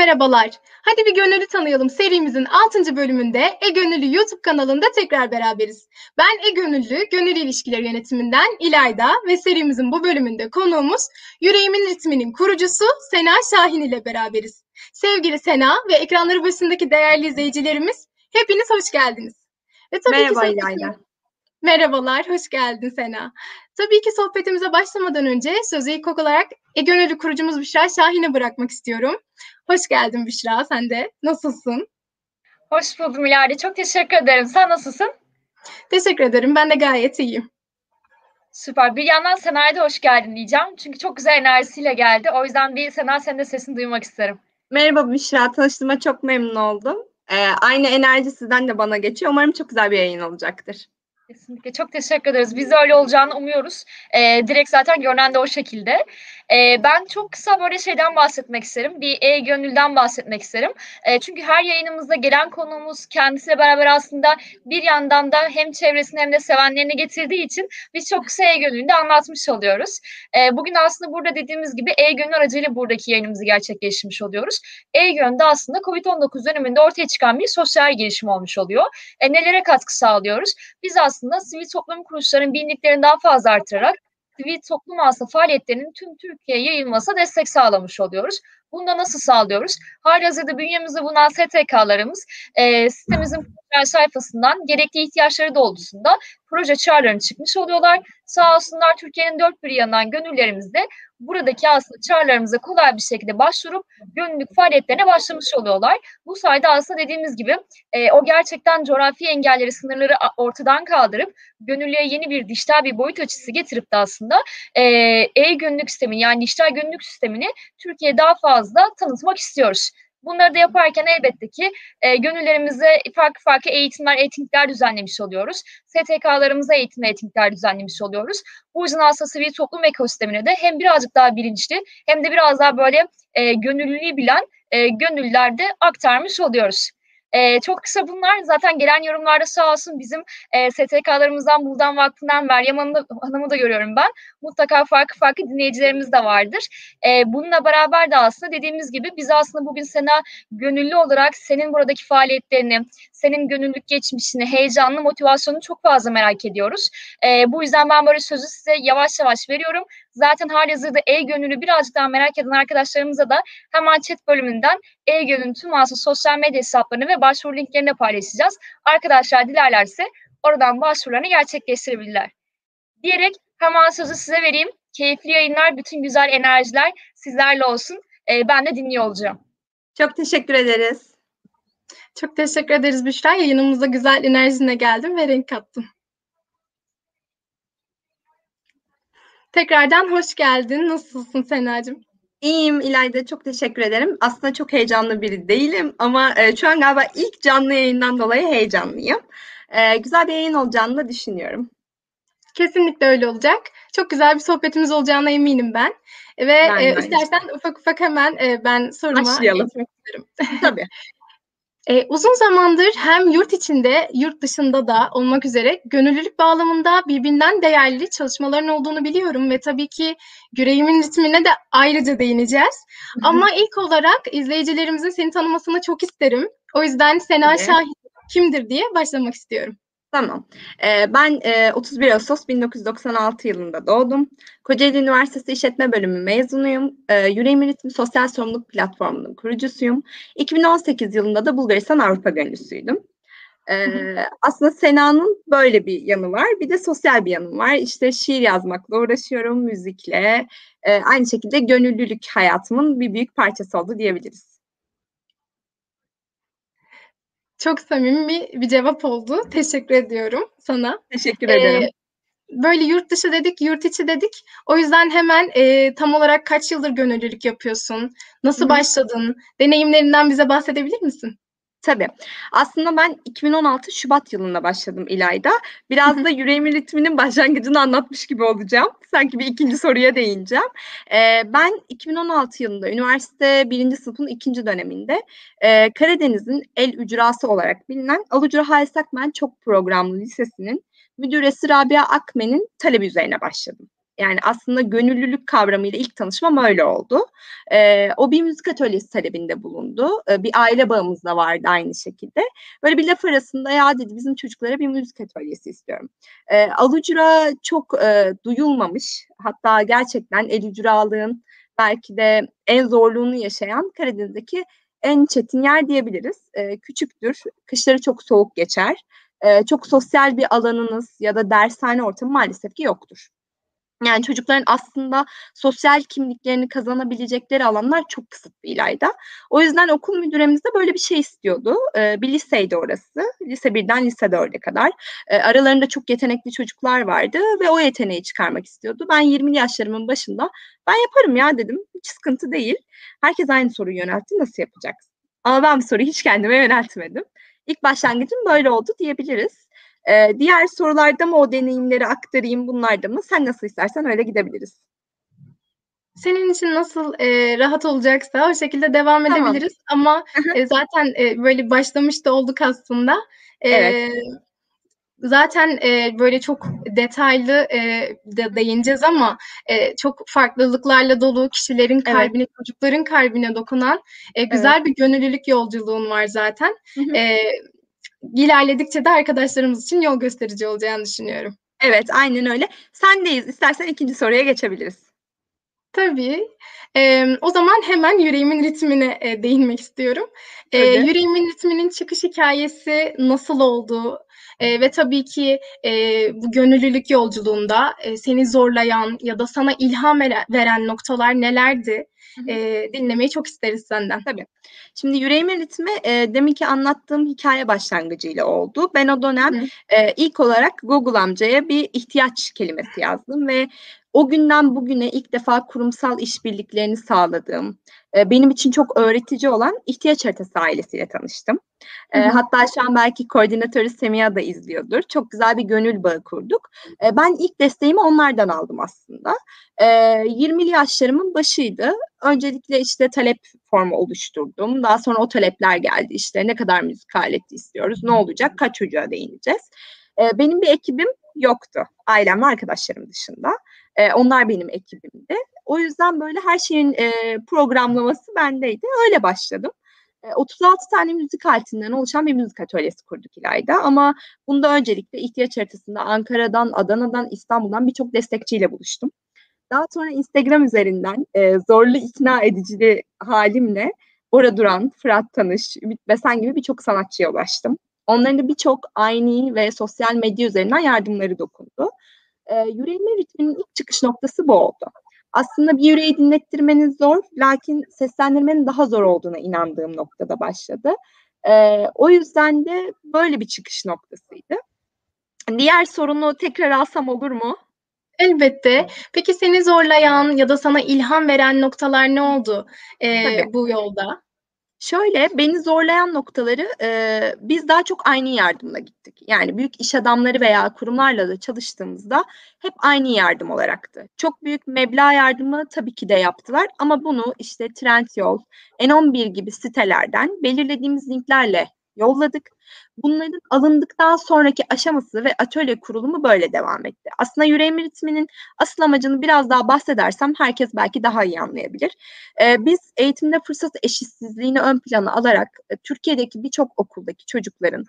merhabalar. Hadi bir gönüllü tanıyalım serimizin 6. bölümünde E-Gönüllü YouTube kanalında tekrar beraberiz. Ben E-Gönüllü Gönüllü İlişkileri Yönetiminden İlayda ve serimizin bu bölümünde konuğumuz Yüreğimin Ritmi'nin kurucusu Sena Şahin ile beraberiz. Sevgili Sena ve ekranları başındaki değerli izleyicilerimiz hepiniz hoş geldiniz. Ve tabii Merhaba ki İlayda. Merhabalar, hoş geldin Sena. Tabii ki sohbetimize başlamadan önce sözü ilk olarak E Gönüllü kurucumuz Büşra Şahin'e bırakmak istiyorum. Hoş geldin Büşra, sen de. Nasılsın? Hoş buldum İlayda, çok teşekkür ederim. Sen nasılsın? Teşekkür ederim, ben de gayet iyiyim. Süper. Bir yandan Sena'ya da hoş geldin diyeceğim. Çünkü çok güzel enerjisiyle geldi. O yüzden bir Sena senin de sesini duymak isterim. Merhaba Büşra, tanıştığıma çok memnun oldum. Ee, aynı enerji sizden de bana geçiyor. Umarım çok güzel bir yayın olacaktır. Kesinlikle çok teşekkür ederiz. Biz öyle olacağını umuyoruz. Ee, direkt zaten görünen de o şekilde. Ee, ben çok kısa böyle şeyden bahsetmek isterim. Bir e-gönülden bahsetmek isterim. Ee, çünkü her yayınımızda gelen konuğumuz kendisiyle beraber aslında bir yandan da hem çevresini hem de sevenlerini getirdiği için biz çok kısa e-gönülünü de anlatmış oluyoruz. Ee, bugün aslında burada dediğimiz gibi e-gönül aracıyla buradaki yayınımızı gerçekleştirmiş oluyoruz. E-gönül aslında COVID-19 döneminde ortaya çıkan bir sosyal gelişim olmuş oluyor. E, nelere katkı sağlıyoruz? Biz aslında sivil toplum kuruluşlarının bilinirliklerini daha fazla artırarak sivil toplum aslında faaliyetlerinin tüm Türkiye'ye yayılmasına destek sağlamış oluyoruz. Bunu da nasıl sağlıyoruz? Halihazırda bünyemizde bulunan STK'larımız e, sitemizin sayfasından gerekli ihtiyaçları doğrultusunda proje çağrılarını çıkmış oluyorlar. Sağ olsunlar Türkiye'nin dört bir yanından gönüllerimiz de buradaki aslında çağrılarımıza kolay bir şekilde başvurup gönüllülük faaliyetlerine başlamış oluyorlar. Bu sayede aslında dediğimiz gibi e, o gerçekten coğrafi engelleri, sınırları ortadan kaldırıp gönüllüye yeni bir dijital bir boyut açısı getirip de aslında e, e-gönüllülük sistemini yani dijital gönüllülük sistemini Türkiye'ye daha fazla tanıtmak istiyoruz. Bunları da yaparken elbette ki e, gönüllerimize farklı farklı eğitimler, eğitimler düzenlemiş oluyoruz. STK'larımıza eğitim eğitimler düzenlemiş oluyoruz. Bu yüzden aslında sivil toplum ekosistemine de hem birazcık daha bilinçli hem de biraz daha böyle e, gönüllülüğü bilen e, gönüllüler de aktarmış oluyoruz. E, çok kısa bunlar. Zaten gelen yorumlarda sağ olsun bizim e, STK'larımızdan Buldan Vakfı'ndan Meryem Hanım'ı, da görüyorum ben. Mutlaka farklı farklı dinleyicilerimiz de vardır. E, bununla beraber de aslında dediğimiz gibi biz aslında bugün sana gönüllü olarak senin buradaki faaliyetlerini, senin gönüllülük geçmişini, heyecanlı, motivasyonunu çok fazla merak ediyoruz. E, bu yüzden ben böyle sözü size yavaş yavaş veriyorum. Zaten halihazırda e-gönülü birazcık daha merak eden arkadaşlarımıza da hemen chat bölümünden e-gönülün tüm aslında sosyal medya hesaplarını ve başvuru linklerini paylaşacağız. Arkadaşlar dilerlerse oradan başvurularını gerçekleştirebilirler. Diyerek hemen sözü size vereyim. Keyifli yayınlar, bütün güzel enerjiler sizlerle olsun. Ee, ben de dinliyor olacağım. Çok teşekkür ederiz. Çok teşekkür ederiz Büşra. Yayınımıza güzel enerjine geldin ve renk kattın. Tekrardan hoş geldin. Nasılsın Sena'cığım? İyiyim İlayda, çok teşekkür ederim. Aslında çok heyecanlı biri değilim ama e, şu an galiba ilk canlı yayından dolayı heyecanlıyım. E, güzel bir yayın olacağını da düşünüyorum. Kesinlikle öyle olacak. Çok güzel bir sohbetimiz olacağına eminim ben. Ve e, istersen ufak ufak hemen e, ben soruma Başlayalım. geçmek isterim. Tabii. E, uzun zamandır hem yurt içinde, yurt dışında da olmak üzere gönüllülük bağlamında birbirinden değerli çalışmaların olduğunu biliyorum ve tabii ki yüreğimin ritmine de ayrıca değineceğiz. Hı-hı. Ama ilk olarak izleyicilerimizin seni tanımasını çok isterim. O yüzden Sena evet. Şahin kimdir diye başlamak istiyorum. Tamam. Ee, ben e, 31 Ağustos 1996 yılında doğdum. Kocaeli Üniversitesi İşletme Bölümü mezunuyum. Ee, Yüreğimin Ritmi Sosyal Sorumluluk Platformu'nun kurucusuyum. 2018 yılında da Bulgaristan Avrupa Gönüllüsüydüm. Ee, aslında Sena'nın böyle bir yanı var. Bir de sosyal bir yanım var. İşte şiir yazmakla uğraşıyorum, müzikle. Ee, aynı şekilde gönüllülük hayatımın bir büyük parçası oldu diyebiliriz. Çok samimi bir cevap oldu. Teşekkür ediyorum sana. Teşekkür ederim. Ee, böyle yurt dışı dedik, yurt içi dedik. O yüzden hemen e, tam olarak kaç yıldır gönüllülük yapıyorsun? Nasıl Hı. başladın? Deneyimlerinden bize bahsedebilir misin? Tabii. Aslında ben 2016 Şubat yılında başladım İlayda. Biraz da yüreğimin ritminin başlangıcını anlatmış gibi olacağım. Sanki bir ikinci soruya değineceğim. Ee, ben 2016 yılında üniversite birinci sınıfın ikinci döneminde e, Karadeniz'in el ücrası olarak bilinen Alucra Halis Akmen Çok Programlı Lisesi'nin müdüresi Rabia Akmen'in talebi üzerine başladım Yani aslında gönüllülük kavramıyla ilk tanışmam öyle oldu. E, o bir müzik atölyesi talebinde bulundu. E, bir aile bağımız da vardı aynı şekilde. Böyle bir laf arasında ya dedi bizim çocuklara bir müzik atölyesi istiyorum. E, alucura çok e, duyulmamış. Hatta gerçekten elucuralığın belki de en zorluğunu yaşayan Karadeniz'deki en çetin yer diyebiliriz. E, küçüktür, kışları çok soğuk geçer. E, çok sosyal bir alanınız ya da dershane ortamı maalesef ki yoktur. Yani çocukların aslında sosyal kimliklerini kazanabilecekleri alanlar çok kısıtlı İlayda. O yüzden okul müdüremiz de böyle bir şey istiyordu. Ee, bir liseydi orası. Lise 1'den lise 4'e kadar. Ee, aralarında çok yetenekli çocuklar vardı ve o yeteneği çıkarmak istiyordu. Ben 20 yaşlarımın başında ben yaparım ya dedim. Hiç sıkıntı değil. Herkes aynı soruyu yöneltti. Nasıl yapacaksın? Ama ben bu soruyu hiç kendime yöneltmedim. İlk başlangıcım böyle oldu diyebiliriz. Ee, diğer sorularda mı o deneyimleri aktarayım bunlarda mı? Sen nasıl istersen öyle gidebiliriz. Senin için nasıl e, rahat olacaksa o şekilde devam Tamam. edebiliriz. Ama e, zaten e, böyle başlamış da olduk aslında. E, Evet. Zaten e, böyle çok detaylı e, de değineceğiz ama e, çok farklılıklarla dolu kişilerin Evet. kalbine, çocukların kalbine dokunan e, güzel bir gönüllülük yolculuğun var zaten. Hı hı. E, ilerledikçe de arkadaşlarımız için yol gösterici olacağını düşünüyorum. Evet, aynen öyle. Sendeyiz. İstersen ikinci soruya geçebiliriz. Tabii. Eee, o zaman hemen Yüreğimin Ritmine e, değinmek istiyorum. Tabii. Yüreğimin Ritminin çıkış hikayesi nasıl oldu? Eee, ve tabii ki eee, bu gönüllülük yolculuğunda e, seni zorlayan ya da sana ilham veren noktalar nelerdi? Eee, dinlemeyi çok isteriz senden. Tabii. Şimdi yüreğimin ritmi e, deminki anlattığım hikaye başlangıcıyla oldu. Ben o dönem Hı. e, ilk olarak Google amcaya bir ihtiyaç kelimesi yazdım ve o günden bugüne ilk defa kurumsal işbirliklerini sağladığım, e, benim için çok öğretici olan ihtiyaç haritası ailesiyle tanıştım. E, hatta şu an belki koordinatörü Semiha da izliyordur. Çok güzel bir gönül bağı kurduk. E, ben ilk desteğimi onlardan aldım aslında. E, 20'li yaşlarımın başıydı. Öncelikle işte talep formu oluşturdum. Daha sonra o talepler geldi. İşte ne kadar müzik aleti istiyoruz, ne olacak, kaç çocuğa değineceğiz. E, benim bir ekibim yoktu. Ailem ve arkadaşlarım dışında. E, onlar benim ekibimdi. O yüzden böyle her şeyin e, programlaması bendeydi. Öyle başladım. E, 36 tane müzik aletinden oluşan bir müzik atölyesi kurduk İlayda. Ama bunda öncelikle ihtiyaç haritasında Ankara'dan, Adana'dan, İstanbul'dan birçok destekçiyle buluştum. Daha sonra Instagram üzerinden e, zorlu ikna edicili halimle Bora Duran, Fırat Tanış, Ümit Besen gibi birçok sanatçıya ulaştım. Onların da birçok aynı ve sosyal medya üzerinden yardımları dokundu. E, yüreğime ritminin ilk çıkış noktası bu oldu. Aslında bir yüreği dinlettirmeniz zor, lakin seslendirmenin daha zor olduğuna inandığım noktada başladı. E, o yüzden de böyle bir çıkış noktasıydı. Diğer sorunu tekrar alsam olur mu? Elbette. Peki seni zorlayan ya da sana ilham veren noktalar ne oldu Tabii. bu yolda? Şöyle beni zorlayan noktaları e, biz daha çok aynı yardımla gittik. Yani büyük iş adamları veya kurumlarla da çalıştığımızda hep aynı yardım olaraktı. Çok büyük meblağ yardımı tabii ki de yaptılar ama bunu işte Trendyol, N11 gibi sitelerden belirlediğimiz linklerle yolladık. Bunların alındıktan sonraki aşaması ve atölye kurulumu böyle devam etti. Aslında yüreğim ritminin asıl amacını biraz daha bahsedersem herkes belki daha iyi anlayabilir. Ee, biz eğitimde fırsat eşitsizliğini ön plana alarak e, Türkiye'deki birçok okuldaki çocukların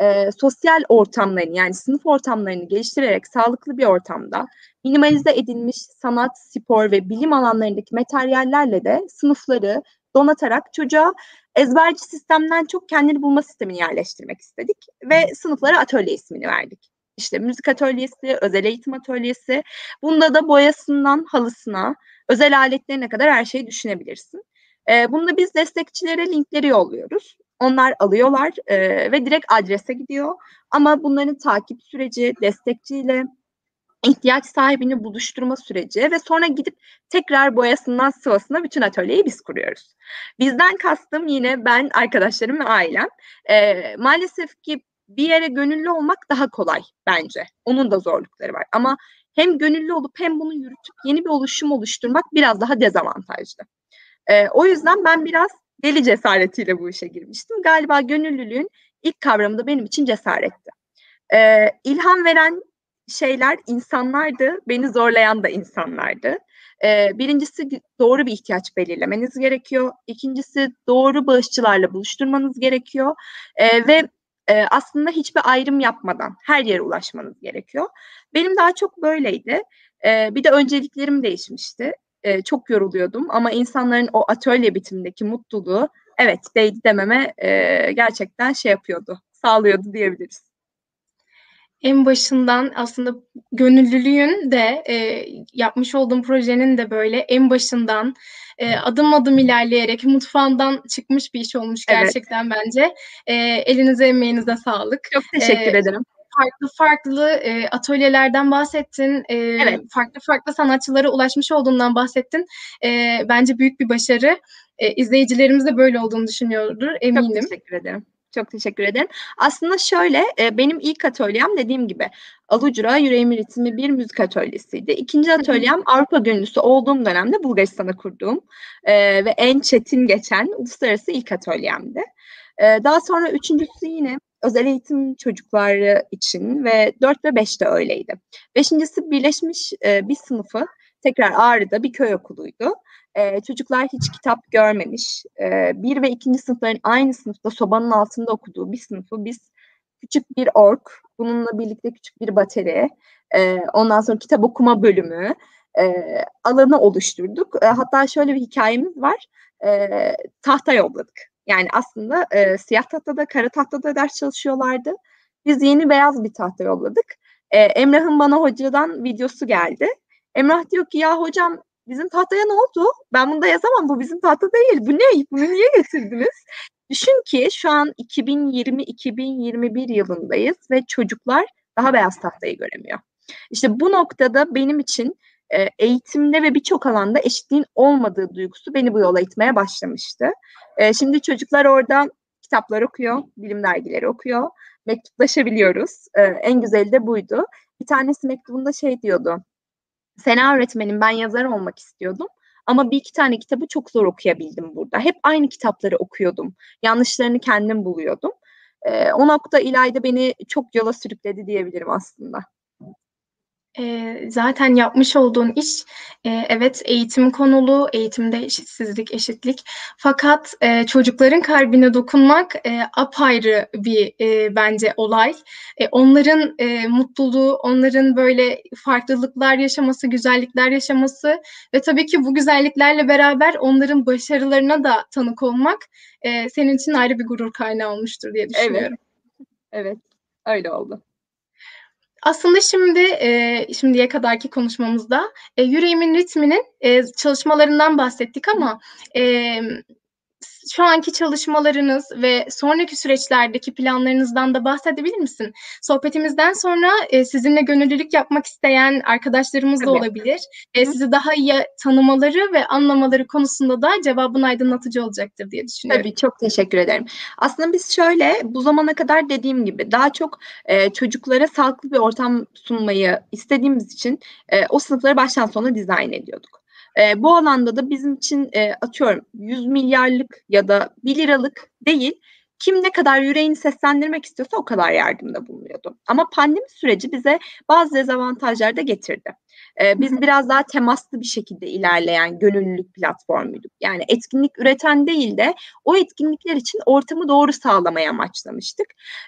e, sosyal ortamlarını yani sınıf ortamlarını geliştirerek sağlıklı bir ortamda minimalize edilmiş sanat, spor ve bilim alanlarındaki materyallerle de sınıfları donatarak çocuğa ezberci sistemden çok kendini bulma sistemini yerleştirmek istedik ve sınıflara atölye ismini verdik. İşte müzik atölyesi, özel eğitim atölyesi. Bunda da boyasından halısına, özel aletlerine kadar her şeyi düşünebilirsin. Ee, bunda biz destekçilere linkleri yolluyoruz. Onlar alıyorlar e, ve direkt adrese gidiyor. Ama bunların takip süreci, destekçiyle ihtiyaç sahibini buluşturma süreci ve sonra gidip tekrar boyasından sıvasına bütün atölyeyi biz kuruyoruz. Bizden kastım yine ben, arkadaşlarım ve ailem. Ee, maalesef ki bir yere gönüllü olmak daha kolay bence. Onun da zorlukları var. Ama hem gönüllü olup hem bunu yürütüp yeni bir oluşum oluşturmak biraz daha dezavantajlı. Ee, o yüzden ben biraz deli cesaretiyle bu işe girmiştim. Galiba gönüllülüğün ilk kavramı da benim için cesaretti. Ee, ilham veren şeyler insanlardı, beni zorlayan da insanlardı. Birincisi doğru bir ihtiyaç belirlemeniz gerekiyor. İkincisi doğru bağışçılarla buluşturmanız gerekiyor. Ve aslında hiçbir ayrım yapmadan her yere ulaşmanız gerekiyor. Benim daha çok böyleydi. Bir de önceliklerim değişmişti. Çok yoruluyordum ama insanların o atölye bitimindeki mutluluğu evet değdi dememe gerçekten şey yapıyordu, sağlıyordu diyebiliriz en başından aslında gönüllülüğün de e, yapmış olduğum projenin de böyle en başından e, adım adım ilerleyerek mutfağından çıkmış bir iş olmuş gerçekten evet. bence. E, elinize emeğinize sağlık. Çok teşekkür e, ederim. Farklı farklı e, atölyelerden bahsettin. E, evet. Farklı farklı sanatçılara ulaşmış olduğundan bahsettin. E, bence büyük bir başarı. E, izleyicilerimiz de böyle olduğunu düşünüyordur eminim. Çok teşekkür ederim. Çok teşekkür ederim. Aslında şöyle, e, benim ilk atölyem dediğim gibi Alucra Yüreğimin Ritmi bir müzik atölyesiydi. İkinci atölyem Avrupa gönüllüsü olduğum dönemde Bulgaristan'a kurduğum e, ve en çetin geçen uluslararası ilk atölyemdi. E, daha sonra üçüncüsü yine özel eğitim çocukları için ve 4 ve 5 de öyleydi. Beşincisi birleşmiş e, bir sınıfı tekrar Ağrı'da bir köy okuluydu. Ee, çocuklar hiç kitap görmemiş. Ee, bir ve ikinci sınıfların aynı sınıfta sobanın altında okuduğu bir sınıfı biz küçük bir ork, bununla birlikte küçük bir bateri, e, ondan sonra kitap okuma bölümü, e, alanı oluşturduk. E, hatta şöyle bir hikayemiz var. E, tahta yolladık. Yani aslında e, siyah tahtada, kara tahtada ders çalışıyorlardı. Biz yeni beyaz bir tahta yolladık. E, Emrah'ın bana hocadan videosu geldi. Emrah diyor ki ya hocam bizim tahtaya ne oldu? Ben bunda yazamam bu bizim tahta değil. Bu ne? Bunu niye getirdiniz? Düşün ki şu an 2020-2021 yılındayız ve çocuklar daha beyaz tahtayı göremiyor. İşte bu noktada benim için e, eğitimde ve birçok alanda eşitliğin olmadığı duygusu beni bu yola itmeye başlamıştı. E, şimdi çocuklar orada kitaplar okuyor, bilim dergileri okuyor, mektuplaşabiliyoruz. E, en güzeli de buydu. Bir tanesi mektubunda şey diyordu. Sena öğretmenim ben yazar olmak istiyordum. Ama bir iki tane kitabı çok zor okuyabildim burada. Hep aynı kitapları okuyordum. Yanlışlarını kendim buluyordum. Ee, o nokta İlayda beni çok yola sürükledi diyebilirim aslında. E, zaten yapmış olduğun iş e, evet eğitim konulu, eğitimde eşitsizlik, eşitlik. Fakat e, çocukların kalbine dokunmak e, apayrı bir e, bence olay. E, onların e, mutluluğu, onların böyle farklılıklar yaşaması, güzellikler yaşaması ve tabii ki bu güzelliklerle beraber onların başarılarına da tanık olmak e, senin için ayrı bir gurur kaynağı olmuştur diye düşünüyorum. Evet, evet öyle oldu. Aslında şimdi e, şimdiye kadarki konuşmamızda e, yüreğimin ritminin e, çalışmalarından bahsettik ama e, şu anki çalışmalarınız ve sonraki süreçlerdeki planlarınızdan da bahsedebilir misin? Sohbetimizden sonra e, sizinle gönüllülük yapmak isteyen arkadaşlarımız da olabilir. E, sizi daha iyi tanımaları ve anlamaları konusunda da cevabın aydınlatıcı olacaktır diye düşünüyorum. Tabii çok teşekkür ederim. Aslında biz şöyle bu zamana kadar dediğim gibi daha çok e, çocuklara sağlıklı bir ortam sunmayı istediğimiz için e, o sınıfları baştan sona dizayn ediyorduk. E, bu alanda da bizim için e, atıyorum 100 milyarlık ya da 1 liralık değil kim ne kadar yüreğini seslendirmek istiyorsa o kadar yardımda bulunuyordu. Ama pandemi süreci bize bazı dezavantajlar da getirdi. Ee, biz biraz daha temaslı bir şekilde ilerleyen gönüllülük platformuyduk. Yani etkinlik üreten değil de o etkinlikler için ortamı doğru sağlamaya amaçlamıştık.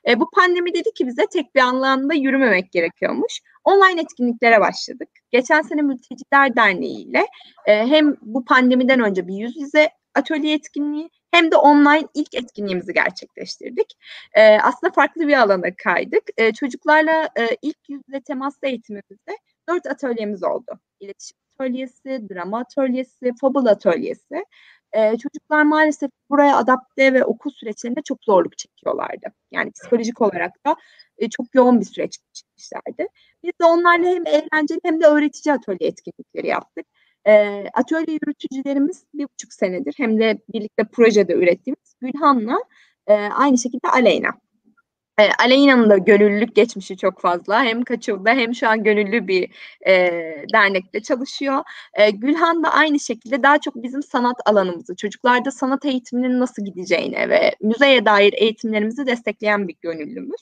Ee, bu pandemi dedi ki bize tek bir anlamda yürümemek gerekiyormuş. Online etkinliklere başladık. Geçen sene Mülteciler Derneği ile e, hem bu pandemiden önce bir yüz yüze atölye etkinliği hem de online ilk etkinliğimizi gerçekleştirdik. E, aslında farklı bir alana kaydık. E, çocuklarla e, ilk yüzle temaslı eğitimimizde dört atölyemiz oldu. İletişim atölyesi, drama atölyesi, fable atölyesi. Ee, çocuklar maalesef buraya adapte ve okul süreçlerinde çok zorluk çekiyorlardı. Yani psikolojik olarak da e, çok yoğun bir süreç geçirmişlerdi. Biz de onlarla hem eğlenceli hem de öğretici atölye etkinlikleri yaptık. E, atölye yürütücülerimiz bir buçuk senedir hem de birlikte projede ürettiğimiz Gülhan'la e, aynı şekilde Aleyna. E, Aleyna'nın da gönüllülük geçmişi çok fazla. Hem Kaçıl'da hem şu an gönüllü bir e, dernekte çalışıyor. E, Gülhan da aynı şekilde daha çok bizim sanat alanımızı, çocuklarda sanat eğitiminin nasıl gideceğine ve müzeye dair eğitimlerimizi destekleyen bir gönüllümüz.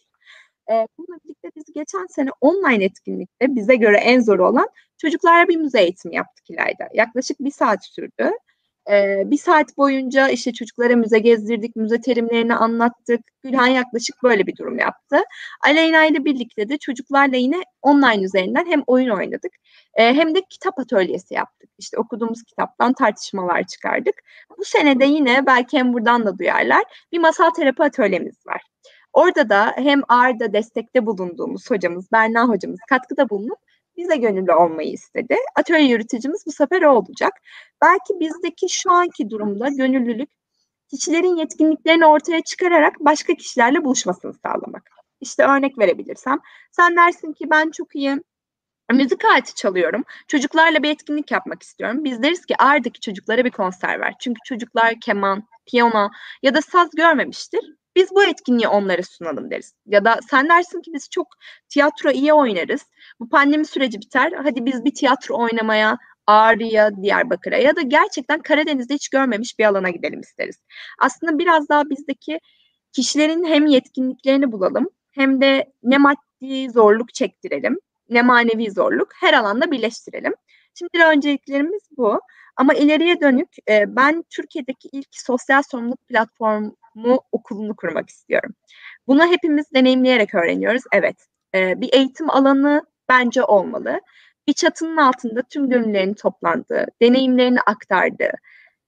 E, bununla birlikte biz geçen sene online etkinlikte bize göre en zor olan çocuklara bir müze eğitimi yaptık İlayda. Yaklaşık bir saat sürdü. Ee, bir saat boyunca işte çocuklara müze gezdirdik, müze terimlerini anlattık. Gülhan yaklaşık böyle bir durum yaptı. Aleyna ile birlikte de çocuklarla yine online üzerinden hem oyun oynadık e, hem de kitap atölyesi yaptık. İşte okuduğumuz kitaptan tartışmalar çıkardık. Bu sene de yine belki hem buradan da duyarlar bir masal terapi atölyemiz var. Orada da hem ARDA destekte bulunduğumuz hocamız Berna hocamız katkıda bulunup bize gönüllü olmayı istedi. Atölye yürütücümüz bu sefer olacak. Belki bizdeki şu anki durumda gönüllülük kişilerin yetkinliklerini ortaya çıkararak başka kişilerle buluşmasını sağlamak. İşte örnek verebilirsem sen dersin ki ben çok iyi müzik aleti çalıyorum. Çocuklarla bir etkinlik yapmak istiyorum. Biz deriz ki Arda'daki çocuklara bir konser ver. Çünkü çocuklar keman, piyano ya da saz görmemiştir. Biz bu etkinliği onlara sunalım deriz. Ya da sen dersin ki biz çok tiyatro iyi oynarız. Bu pandemi süreci biter. Hadi biz bir tiyatro oynamaya Ağrı'ya, Diyarbakır'a ya da gerçekten Karadeniz'de hiç görmemiş bir alana gidelim isteriz. Aslında biraz daha bizdeki kişilerin hem yetkinliklerini bulalım hem de ne maddi zorluk çektirelim ne manevi zorluk her alanda birleştirelim. Şimdi önceliklerimiz bu. Ama ileriye dönük e, ben Türkiye'deki ilk sosyal sorumluluk platformu okulunu kurmak istiyorum. Bunu hepimiz deneyimleyerek öğreniyoruz. Evet, e, bir eğitim alanı bence olmalı. Bir çatının altında tüm gönüllerin toplandığı, deneyimlerini aktardığı,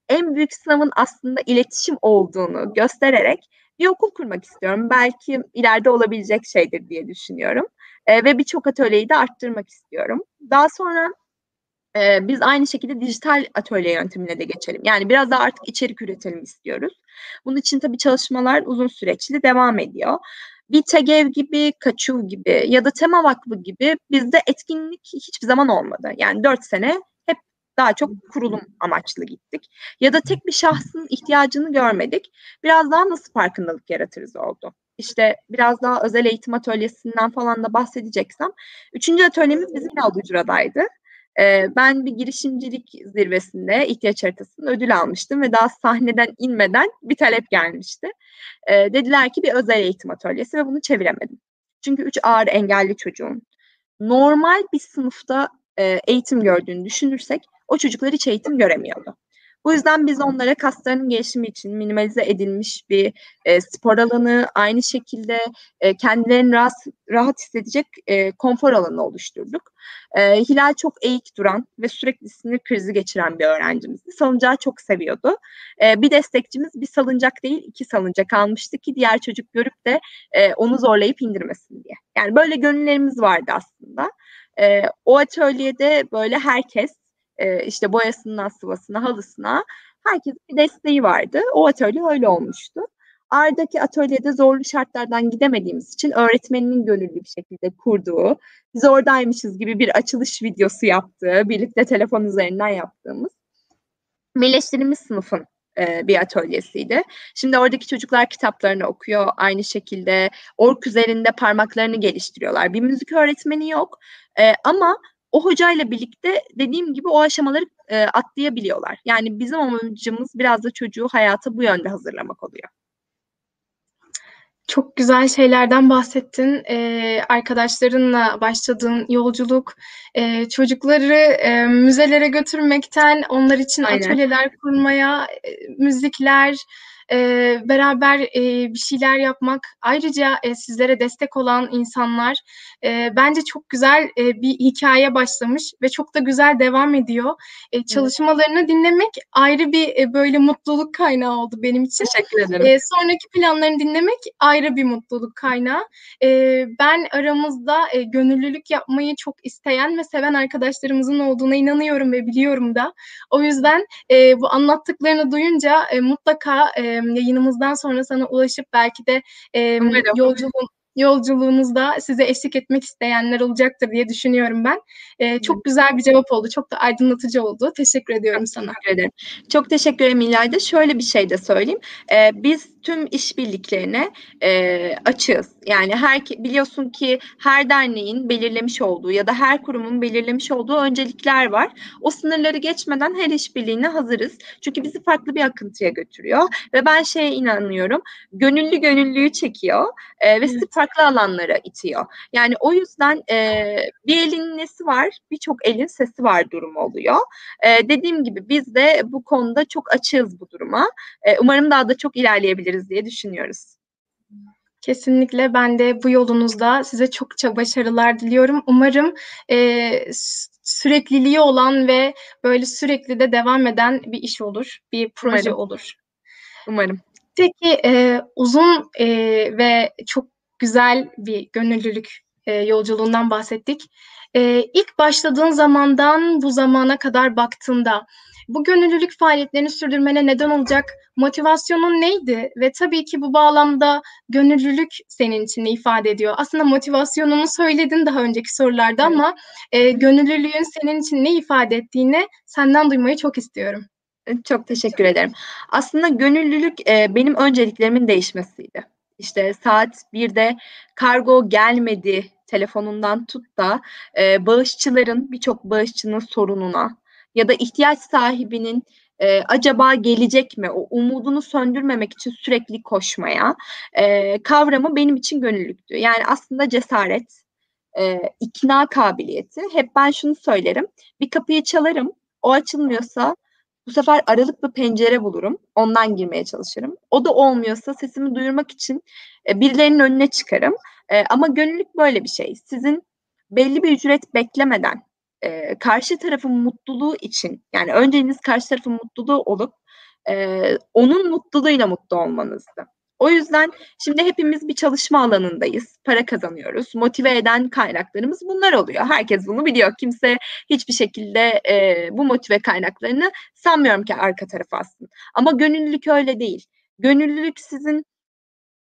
en büyük sınavın aslında iletişim olduğunu göstererek bir okul kurmak istiyorum. Belki ileride olabilecek şeydir diye düşünüyorum. E, ve birçok atölyeyi de arttırmak istiyorum. Daha sonra e, biz aynı şekilde dijital atölye yöntemine de geçelim. Yani biraz daha artık içerik üretelim istiyoruz. Bunun için tabii çalışmalar uzun süreçli devam ediyor. Bir TEGEV gibi, Kaçuv gibi ya da Tema Vakfı gibi bizde etkinlik hiçbir zaman olmadı. Yani dört sene hep daha çok kurulum amaçlı gittik. Ya da tek bir şahsın ihtiyacını görmedik. Biraz daha nasıl farkındalık yaratırız oldu işte biraz daha özel eğitim atölyesinden falan da bahsedeceksem. Üçüncü atölyemiz bizim Yaldıcıra'daydı. Ben bir girişimcilik zirvesinde ihtiyaç haritasında ödül almıştım ve daha sahneden inmeden bir talep gelmişti. Dediler ki bir özel eğitim atölyesi ve bunu çeviremedim. Çünkü üç ağır engelli çocuğun normal bir sınıfta eğitim gördüğünü düşünürsek o çocuklar hiç eğitim göremiyordu. Bu yüzden biz onlara kaslarının gelişimi için minimalize edilmiş bir e, spor alanı, aynı şekilde e, kendilerini rahat, rahat hissedecek e, konfor alanı oluşturduk. E, Hilal çok eğik duran ve sürekli sinir krizi geçiren bir öğrencimizdi. Salıncağı çok seviyordu. E, bir destekçimiz bir salıncak değil iki salıncak almıştı ki diğer çocuk görüp de e, onu zorlayıp indirmesin diye. Yani böyle gönüllerimiz vardı aslında. E, o atölyede böyle herkes e, işte boyasından sıvasına, halısına herkesin bir desteği vardı. O atölye öyle olmuştu. Arda'daki atölyede zorlu şartlardan gidemediğimiz için öğretmeninin gönüllü bir şekilde kurduğu, biz oradaymışız gibi bir açılış videosu yaptığı, birlikte telefon üzerinden yaptığımız birleştirilmiş sınıfın e, bir atölyesiydi. Şimdi oradaki çocuklar kitaplarını okuyor. Aynı şekilde ork üzerinde parmaklarını geliştiriyorlar. Bir müzik öğretmeni yok e, ama o hocayla birlikte dediğim gibi o aşamaları e, atlayabiliyorlar. Yani bizim amacımız biraz da çocuğu hayata bu yönde hazırlamak oluyor. Çok güzel şeylerden bahsettin. Ee, arkadaşlarınla başladığın yolculuk, e, çocukları e, müzelere götürmekten, onlar için Aynen. atölyeler kurmaya, e, müzikler, e, beraber e, bir şeyler yapmak, ayrıca e, sizlere destek olan insanlar e, bence çok güzel e, bir hikaye başlamış ve çok da güzel devam ediyor. E, çalışmalarını dinlemek ayrı bir e, böyle mutluluk kaynağı oldu benim için. Teşekkür ederim. E, sonraki planlarını dinlemek ayrı bir mutluluk kaynağı. E, ben aramızda e, gönüllülük yapmayı çok isteyen ve seven arkadaşlarımızın olduğuna inanıyorum ve biliyorum da. O yüzden e, bu anlattıklarını duyunca e, mutlaka e, yayınımızdan sonra sana ulaşıp belki de e, yolculuğun yolculuğunuzda size eşlik etmek isteyenler olacaktır diye düşünüyorum ben. E, çok güzel bir cevap oldu. Çok da aydınlatıcı oldu. Teşekkür ediyorum sana. Teşekkür ederim. Çok teşekkür ederim İlayda. Şöyle bir şey de söyleyeyim. Ee, biz tüm işbirliklerine e, açığız. Yani her biliyorsun ki her derneğin belirlemiş olduğu ya da her kurumun belirlemiş olduğu öncelikler var. O sınırları geçmeden her işbirliğine hazırız. Çünkü bizi farklı bir akıntıya götürüyor ve ben şeye inanıyorum. Gönüllü gönüllüyü çekiyor e, ve sizi farklı alanlara itiyor. Yani o yüzden e, bir elin nesi var, birçok elin sesi var durum oluyor. E, dediğim gibi biz de bu konuda çok açığız bu duruma. E, umarım daha da çok ilerleyebiliriz diye düşünüyoruz. Kesinlikle ben de bu yolunuzda size çokça başarılar diliyorum. Umarım e, sürekliliği olan ve böyle sürekli de devam eden bir iş olur, bir proje Umarım. olur. Umarım. Peki e, uzun e, ve çok güzel bir gönüllülük e, yolculuğundan bahsettik. E, ilk başladığın zamandan bu zamana kadar baktığında bu gönüllülük faaliyetlerini sürdürmene neden olacak motivasyonun neydi? Ve tabii ki bu bağlamda gönüllülük senin için ne ifade ediyor? Aslında motivasyonunu söyledin daha önceki sorularda Evet. ama e, gönüllülüğün senin için ne ifade ettiğini senden duymayı çok istiyorum. Çok teşekkür ederim. Aslında gönüllülük e, benim önceliklerimin değişmesiydi. İşte saat 1'de kargo gelmedi telefonundan tut da e, bağışçıların birçok bağışçının sorununa ya da ihtiyaç sahibinin e, acaba gelecek mi o umudunu söndürmemek için sürekli koşmaya e, kavramı benim için gönüllülüktü. Yani aslında cesaret, e, ikna kabiliyeti. Hep ben şunu söylerim. Bir kapıyı çalarım. O açılmıyorsa bu sefer aralık bir pencere bulurum. Ondan girmeye çalışırım. O da olmuyorsa sesimi duyurmak için e, birilerinin önüne çıkarım. E, ama gönüllülük böyle bir şey. Sizin belli bir ücret beklemeden e, karşı tarafın mutluluğu için yani önceliğiniz karşı tarafın mutluluğu olup e, onun mutluluğuyla mutlu olmanızdı. O yüzden şimdi hepimiz bir çalışma alanındayız. Para kazanıyoruz. Motive eden kaynaklarımız bunlar oluyor. Herkes bunu biliyor. Kimse hiçbir şekilde e, bu motive kaynaklarını sanmıyorum ki arka tarafa aslında. Ama gönüllülük öyle değil. Gönüllülük sizin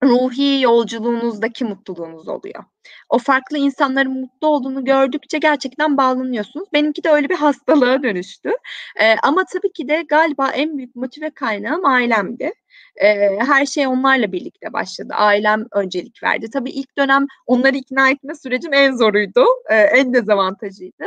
ruhi yolculuğunuzdaki mutluluğunuz oluyor. O farklı insanların mutlu olduğunu gördükçe gerçekten bağlanıyorsunuz. Benimki de öyle bir hastalığa dönüştü. Ee, ama tabii ki de galiba en büyük motive kaynağım ailemdi. Ee, her şey onlarla birlikte başladı. Ailem öncelik verdi. Tabii ilk dönem onları ikna etme sürecim en zoruydu. Ee, en dezavantajıydı.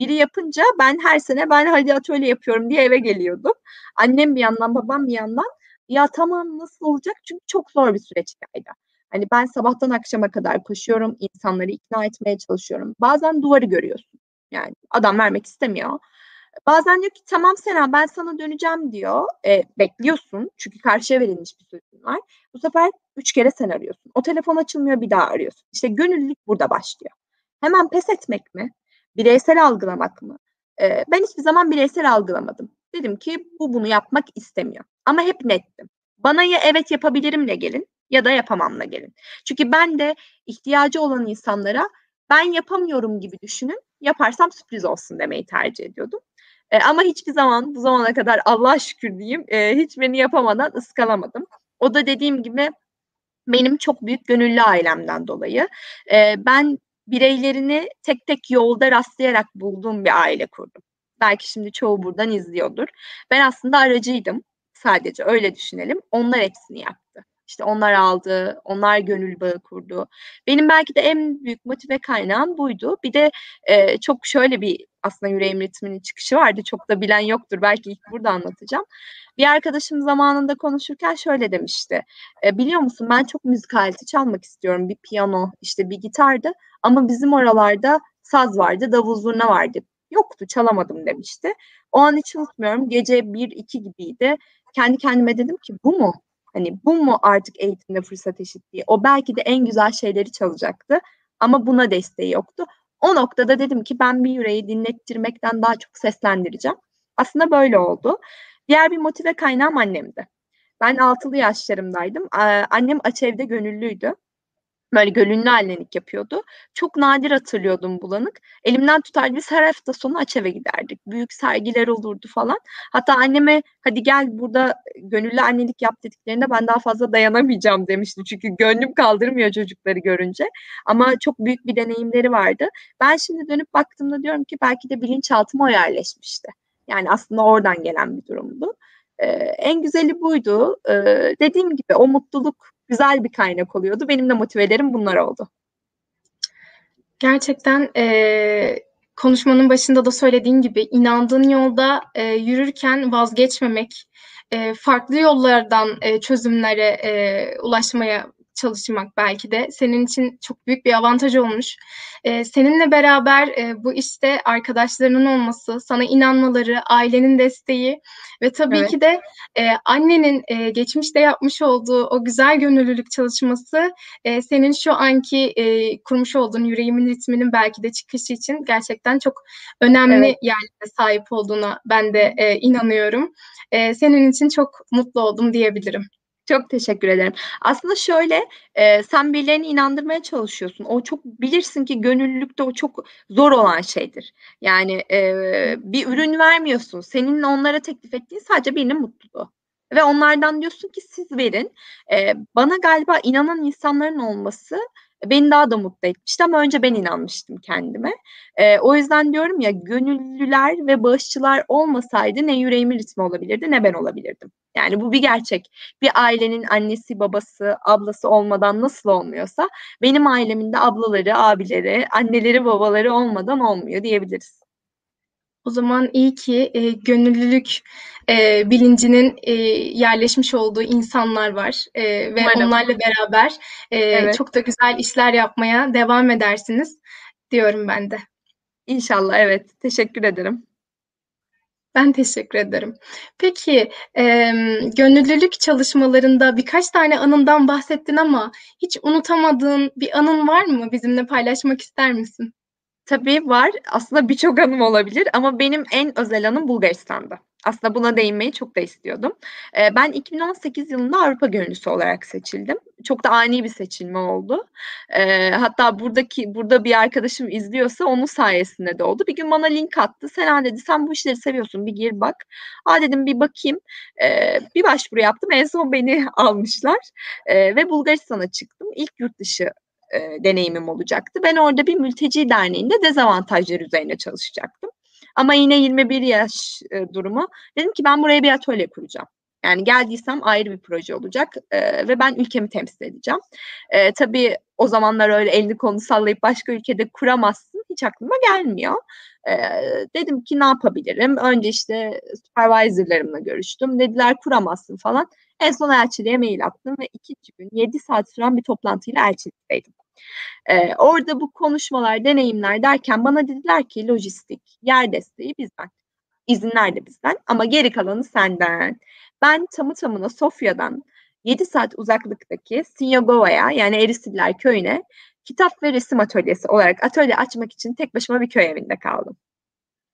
Biri yapınca ben her sene ben hadi atölye yapıyorum diye eve geliyordum. Annem bir yandan babam bir yandan ya tamam nasıl olacak? Çünkü çok zor bir süreç geldi. Hani ben sabahtan akşama kadar koşuyorum, insanları ikna etmeye çalışıyorum. Bazen duvarı görüyorsun. Yani adam vermek istemiyor. Bazen diyor ki tamam Sena ben sana döneceğim diyor. E, bekliyorsun çünkü karşıya verilmiş bir sözün var. Bu sefer üç kere sen arıyorsun. O telefon açılmıyor bir daha arıyorsun. İşte gönüllülük burada başlıyor. Hemen pes etmek mi? Bireysel algılamak mı? E, ben hiçbir zaman bireysel algılamadım. Dedim ki bu bunu yapmak istemiyor. Ama hep nettim. Bana ya evet yapabilirimle gelin ya da yapamamla gelin. Çünkü ben de ihtiyacı olan insanlara ben yapamıyorum gibi düşünün. Yaparsam sürpriz olsun demeyi tercih ediyordum. E, ama hiçbir zaman bu zamana kadar Allah şükür diyeyim e, hiç beni yapamadan ıskalamadım. O da dediğim gibi benim çok büyük gönüllü ailemden dolayı. E, ben bireylerini tek tek yolda rastlayarak bulduğum bir aile kurdum. Belki şimdi çoğu buradan izliyordur. Ben aslında aracıydım sadece öyle düşünelim. Onlar hepsini yaptı. İşte onlar aldı, onlar gönül bağı kurdu. Benim belki de en büyük motive kaynağım buydu. Bir de e, çok şöyle bir aslında yüreğim ritminin çıkışı vardı. Çok da bilen yoktur. Belki ilk burada anlatacağım. Bir arkadaşım zamanında konuşurken şöyle demişti. E, biliyor musun ben çok müzik aleti çalmak istiyorum. Bir piyano, işte bir gitardı. Ama bizim oralarda saz vardı, davul zurna vardı. Yoktu, çalamadım demişti. O an hiç unutmuyorum. Gece 1-2 gibiydi. Kendi kendime dedim ki bu mu? Hani bu mu artık eğitimde fırsat eşitliği? O belki de en güzel şeyleri çalacaktı ama buna desteği yoktu. O noktada dedim ki ben bir yüreği dinlettirmekten daha çok seslendireceğim. Aslında böyle oldu. Diğer bir motive kaynağım annemdi. Ben altılı yaşlarımdaydım. Annem açevde gönüllüydü böyle gönüllü annelik yapıyordu. Çok nadir hatırlıyordum bulanık. Elimden tutardı biz her hafta sonu Açev'e giderdik. Büyük sergiler olurdu falan. Hatta anneme hadi gel burada gönüllü annelik yap dediklerinde ben daha fazla dayanamayacağım demişti. Çünkü gönlüm kaldırmıyor çocukları görünce. Ama çok büyük bir deneyimleri vardı. Ben şimdi dönüp baktığımda diyorum ki belki de bilinçaltıma o yerleşmişti. Yani aslında oradan gelen bir durumdu. E, en güzeli buydu. E, dediğim gibi o mutluluk güzel bir kaynak oluyordu. Benim de motivelerim bunlar oldu. Gerçekten e, konuşmanın başında da söylediğin gibi inandığın yolda e, yürürken vazgeçmemek, e, farklı yollardan e, çözümlere e, ulaşmaya çalışmak belki de senin için çok büyük bir avantaj olmuş. Ee, seninle beraber e, bu işte arkadaşlarının olması, sana inanmaları, ailenin desteği ve tabii Evet. ki de e, annenin e, geçmişte yapmış olduğu o güzel gönüllülük çalışması e, senin şu anki e, kurmuş olduğun yüreğimin ritminin belki de çıkışı için gerçekten çok önemli Evet. yerlere sahip olduğuna ben de e, inanıyorum. E, senin için çok mutlu oldum diyebilirim. Çok teşekkür ederim. Aslında şöyle, e, sen birilerini inandırmaya çalışıyorsun. O çok bilirsin ki gönüllülükte o çok zor olan şeydir. Yani e, bir ürün vermiyorsun. Senin onlara teklif ettiğin sadece birinin mutluluğu. Ve onlardan diyorsun ki siz verin. E, bana galiba inanan insanların olması beni daha da mutlu etmişti ama önce ben inanmıştım kendime. E, o yüzden diyorum ya gönüllüler ve bağışçılar olmasaydı ne yüreğimin ritmi olabilirdi ne ben olabilirdim. Yani bu bir gerçek bir ailenin annesi, babası, ablası olmadan nasıl olmuyorsa benim ailemin de ablaları, abileri, anneleri, babaları olmadan olmuyor diyebiliriz. O zaman iyi ki e, gönüllülük e, bilincinin e, yerleşmiş olduğu insanlar var E, ve Umarım. onlarla beraber e, Evet. çok da güzel işler yapmaya devam edersiniz diyorum ben de. İnşallah evet. Teşekkür ederim. Ben teşekkür ederim. Peki, e, gönüllülük çalışmalarında birkaç tane anından bahsettin ama hiç unutamadığın bir anın var mı? Bizimle paylaşmak ister misin? Tabii var. Aslında birçok anım olabilir ama benim en özel anım Bulgaristan'da. Aslında buna değinmeyi çok da istiyordum. Ben 2018 yılında Avrupa Gönüllüsü olarak seçildim. Çok da ani bir seçilme oldu. Hatta buradaki burada bir arkadaşım izliyorsa onun sayesinde de oldu. Bir gün bana link attı. Sena dedi sen bu işleri seviyorsun bir gir bak. Aa dedim bir bakayım. Ee, bir başvuru yaptım. En son beni almışlar. Ve Bulgaristan'a çıktım. İlk yurt dışı e, deneyimim olacaktı. Ben orada bir mülteci derneğinde dezavantajlar üzerine çalışacaktım. Ama yine 21 yaş e, durumu. Dedim ki ben buraya bir atölye kuracağım. Yani geldiysem ayrı bir proje olacak e, ve ben ülkemi temsil edeceğim. E, tabii o zamanlar öyle elini kolunu sallayıp başka ülkede kuramazsın. Hiç aklıma gelmiyor. E, dedim ki ne yapabilirim? Önce işte supervisorlarımla görüştüm. Dediler kuramazsın falan. En son elçiliğe mail attım ve ikinci gün 7 saat süren bir toplantıyla elçilikteydim. Ee, orada bu konuşmalar, deneyimler derken bana dediler ki lojistik, yer desteği bizden. İzinler de bizden ama geri kalanı senden. Ben tamı tamına Sofya'dan 7 saat uzaklıktaki Sinyogova'ya yani Erisiller köyüne kitap ve resim atölyesi olarak atölye açmak için tek başıma bir köy evinde kaldım.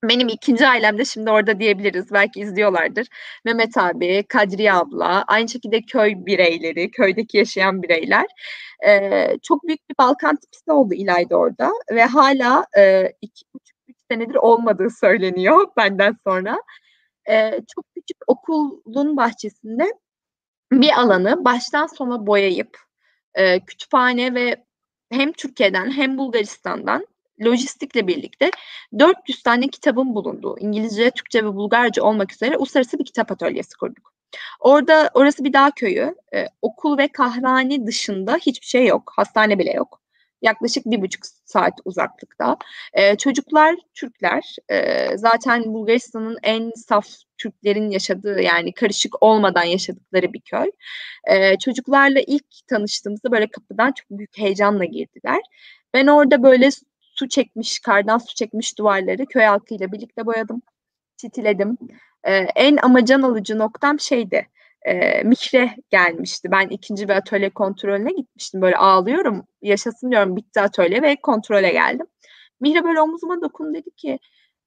Benim ikinci ailem de şimdi orada diyebiliriz. Belki izliyorlardır. Mehmet abi, Kadriye abla, aynı şekilde köy bireyleri, köydeki yaşayan bireyler. Ee, çok büyük bir Balkan tipisi oldu İlayda orada ve hala e, iki buçuk senedir olmadığı söyleniyor benden sonra. Ee, çok küçük okulun bahçesinde bir alanı baştan sona boyayıp e, kütüphane ve hem Türkiye'den hem Bulgaristan'dan lojistikle birlikte 400 tane kitabın bulunduğu İngilizce, Türkçe ve Bulgarca olmak üzere uluslararası bir kitap atölyesi kurduk. Orada orası bir dağ köyü. Ee, okul ve kahvehane dışında hiçbir şey yok. Hastane bile yok. Yaklaşık bir buçuk saat uzaklıkta. Ee, çocuklar Türkler. Ee, zaten Bulgaristan'ın en saf Türklerin yaşadığı yani karışık olmadan yaşadıkları bir köy. Ee, çocuklarla ilk tanıştığımızda böyle kapıdan çok büyük heyecanla girdiler. Ben orada böyle su çekmiş, kardan su çekmiş duvarları köy halkıyla birlikte boyadım, çitiledim. Ee, en ama can alıcı noktam şeydi, e, Mihre gelmişti. Ben ikinci bir atölye kontrolüne gitmiştim. Böyle ağlıyorum, yaşasın diyorum bitti atölye ve kontrole geldim. Mihre böyle omuzuma dokundu dedi ki,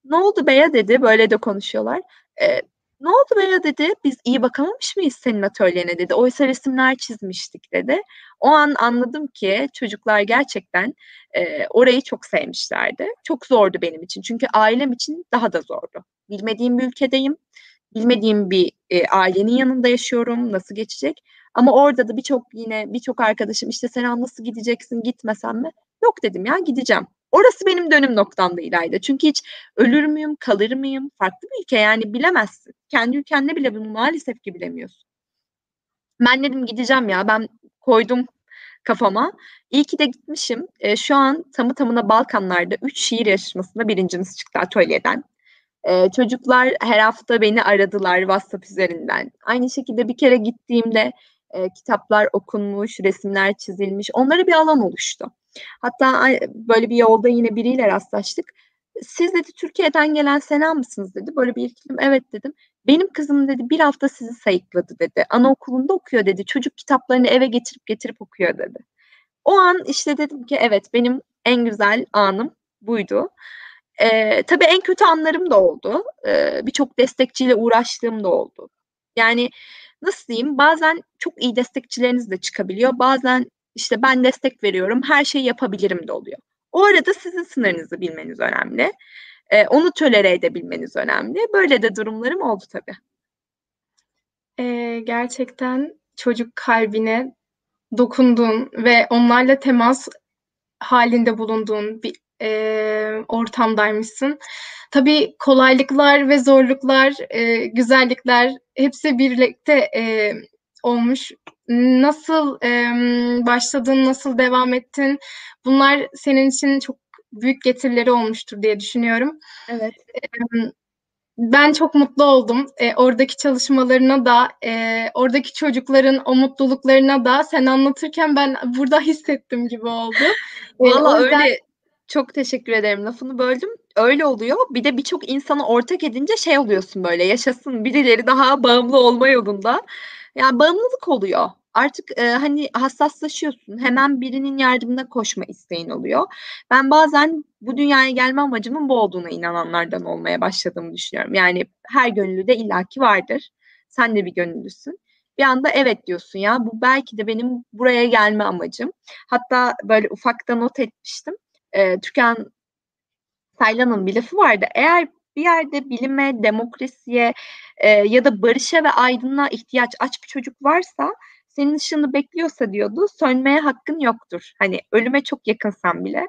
ne oldu Beya dedi, böyle de konuşuyorlar. E, ne oldu Beya dedi, biz iyi bakamamış mıyız senin atölyene dedi. Oysa resimler çizmiştik dedi. O an anladım ki çocuklar gerçekten e, orayı çok sevmişlerdi. Çok zordu benim için. Çünkü ailem için daha da zordu. Bilmediğim bir ülkedeyim. Bilmediğim bir e, ailenin yanında yaşıyorum. Nasıl geçecek? Ama orada da birçok yine birçok arkadaşım işte sen nasıl gideceksin gitmesen mi? Yok dedim ya gideceğim. Orası benim dönüm noktamda İlayda. Çünkü hiç ölür müyüm, kalır mıyım? Farklı bir ülke yani bilemezsin. kendi ülkende bile bunu maalesef ki bilemiyorsun. Ben dedim gideceğim ya ben koydum kafama. İyi ki de gitmişim. E, şu an tamı tamına Balkanlarda 3 şiir yarışmasında birincimiz çıktı atölyeden. E, çocuklar her hafta beni aradılar WhatsApp üzerinden. Aynı şekilde bir kere gittiğimde e, kitaplar okunmuş, resimler çizilmiş. Onlara bir alan oluştu. Hatta böyle bir yolda yine biriyle rastlaştık. Siz dedi Türkiye'den gelen Sena mısınız dedi. Böyle bir ilgilim evet dedim. Benim kızım dedi bir hafta sizi sayıkladı dedi. Anaokulunda okuyor dedi. Çocuk kitaplarını eve getirip getirip okuyor dedi. O an işte dedim ki evet benim en güzel anım buydu. Ee, tabii en kötü anlarım da oldu. Ee, Birçok destekçiyle uğraştığım da oldu. Yani nasıl diyeyim bazen çok iyi destekçileriniz de çıkabiliyor. Bazen işte ben destek veriyorum her şeyi yapabilirim de oluyor. O arada sizin sınırınızı bilmeniz önemli. Ee, onu tölere edebilmeniz önemli. Böyle de durumlarım oldu tabii. Ee, gerçekten çocuk kalbine dokundun ve onlarla temas halinde bulunduğun bir e, ortamdaymışsın. Tabii kolaylıklar ve zorluklar, e, güzellikler hepsi birlikte e, olmuş. Nasıl e, başladın, nasıl devam ettin? Bunlar senin için çok büyük getirileri olmuştur diye düşünüyorum. Evet. E, ben çok mutlu oldum. E, oradaki çalışmalarına da, e, oradaki çocukların o mutluluklarına da sen anlatırken ben burada hissettim gibi oldu. Valla yüzden... öyle çok teşekkür ederim. Lafını böldüm. Öyle oluyor. Bir de birçok insanı ortak edince şey oluyorsun böyle yaşasın birileri daha bağımlı olma yolunda. Yani bağımlılık oluyor. Artık e, hani hassaslaşıyorsun. Hemen birinin yardımına koşma isteğin oluyor. Ben bazen bu dünyaya gelme amacımın bu olduğuna inananlardan olmaya başladığımı düşünüyorum. Yani her gönüllüde illaki vardır. Sen de bir gönüllüsün. Bir anda evet diyorsun ya bu belki de benim buraya gelme amacım. Hatta böyle ufakta not etmiştim. E, Türkan Saylan'ın bir lafı vardı. Eğer bir yerde bilime, demokrasiye e, ya da barışa ve aydınlığa ihtiyaç aç bir çocuk varsa senin ışığını bekliyorsa diyordu sönmeye hakkın yoktur. Hani ölüme çok yakınsan bile.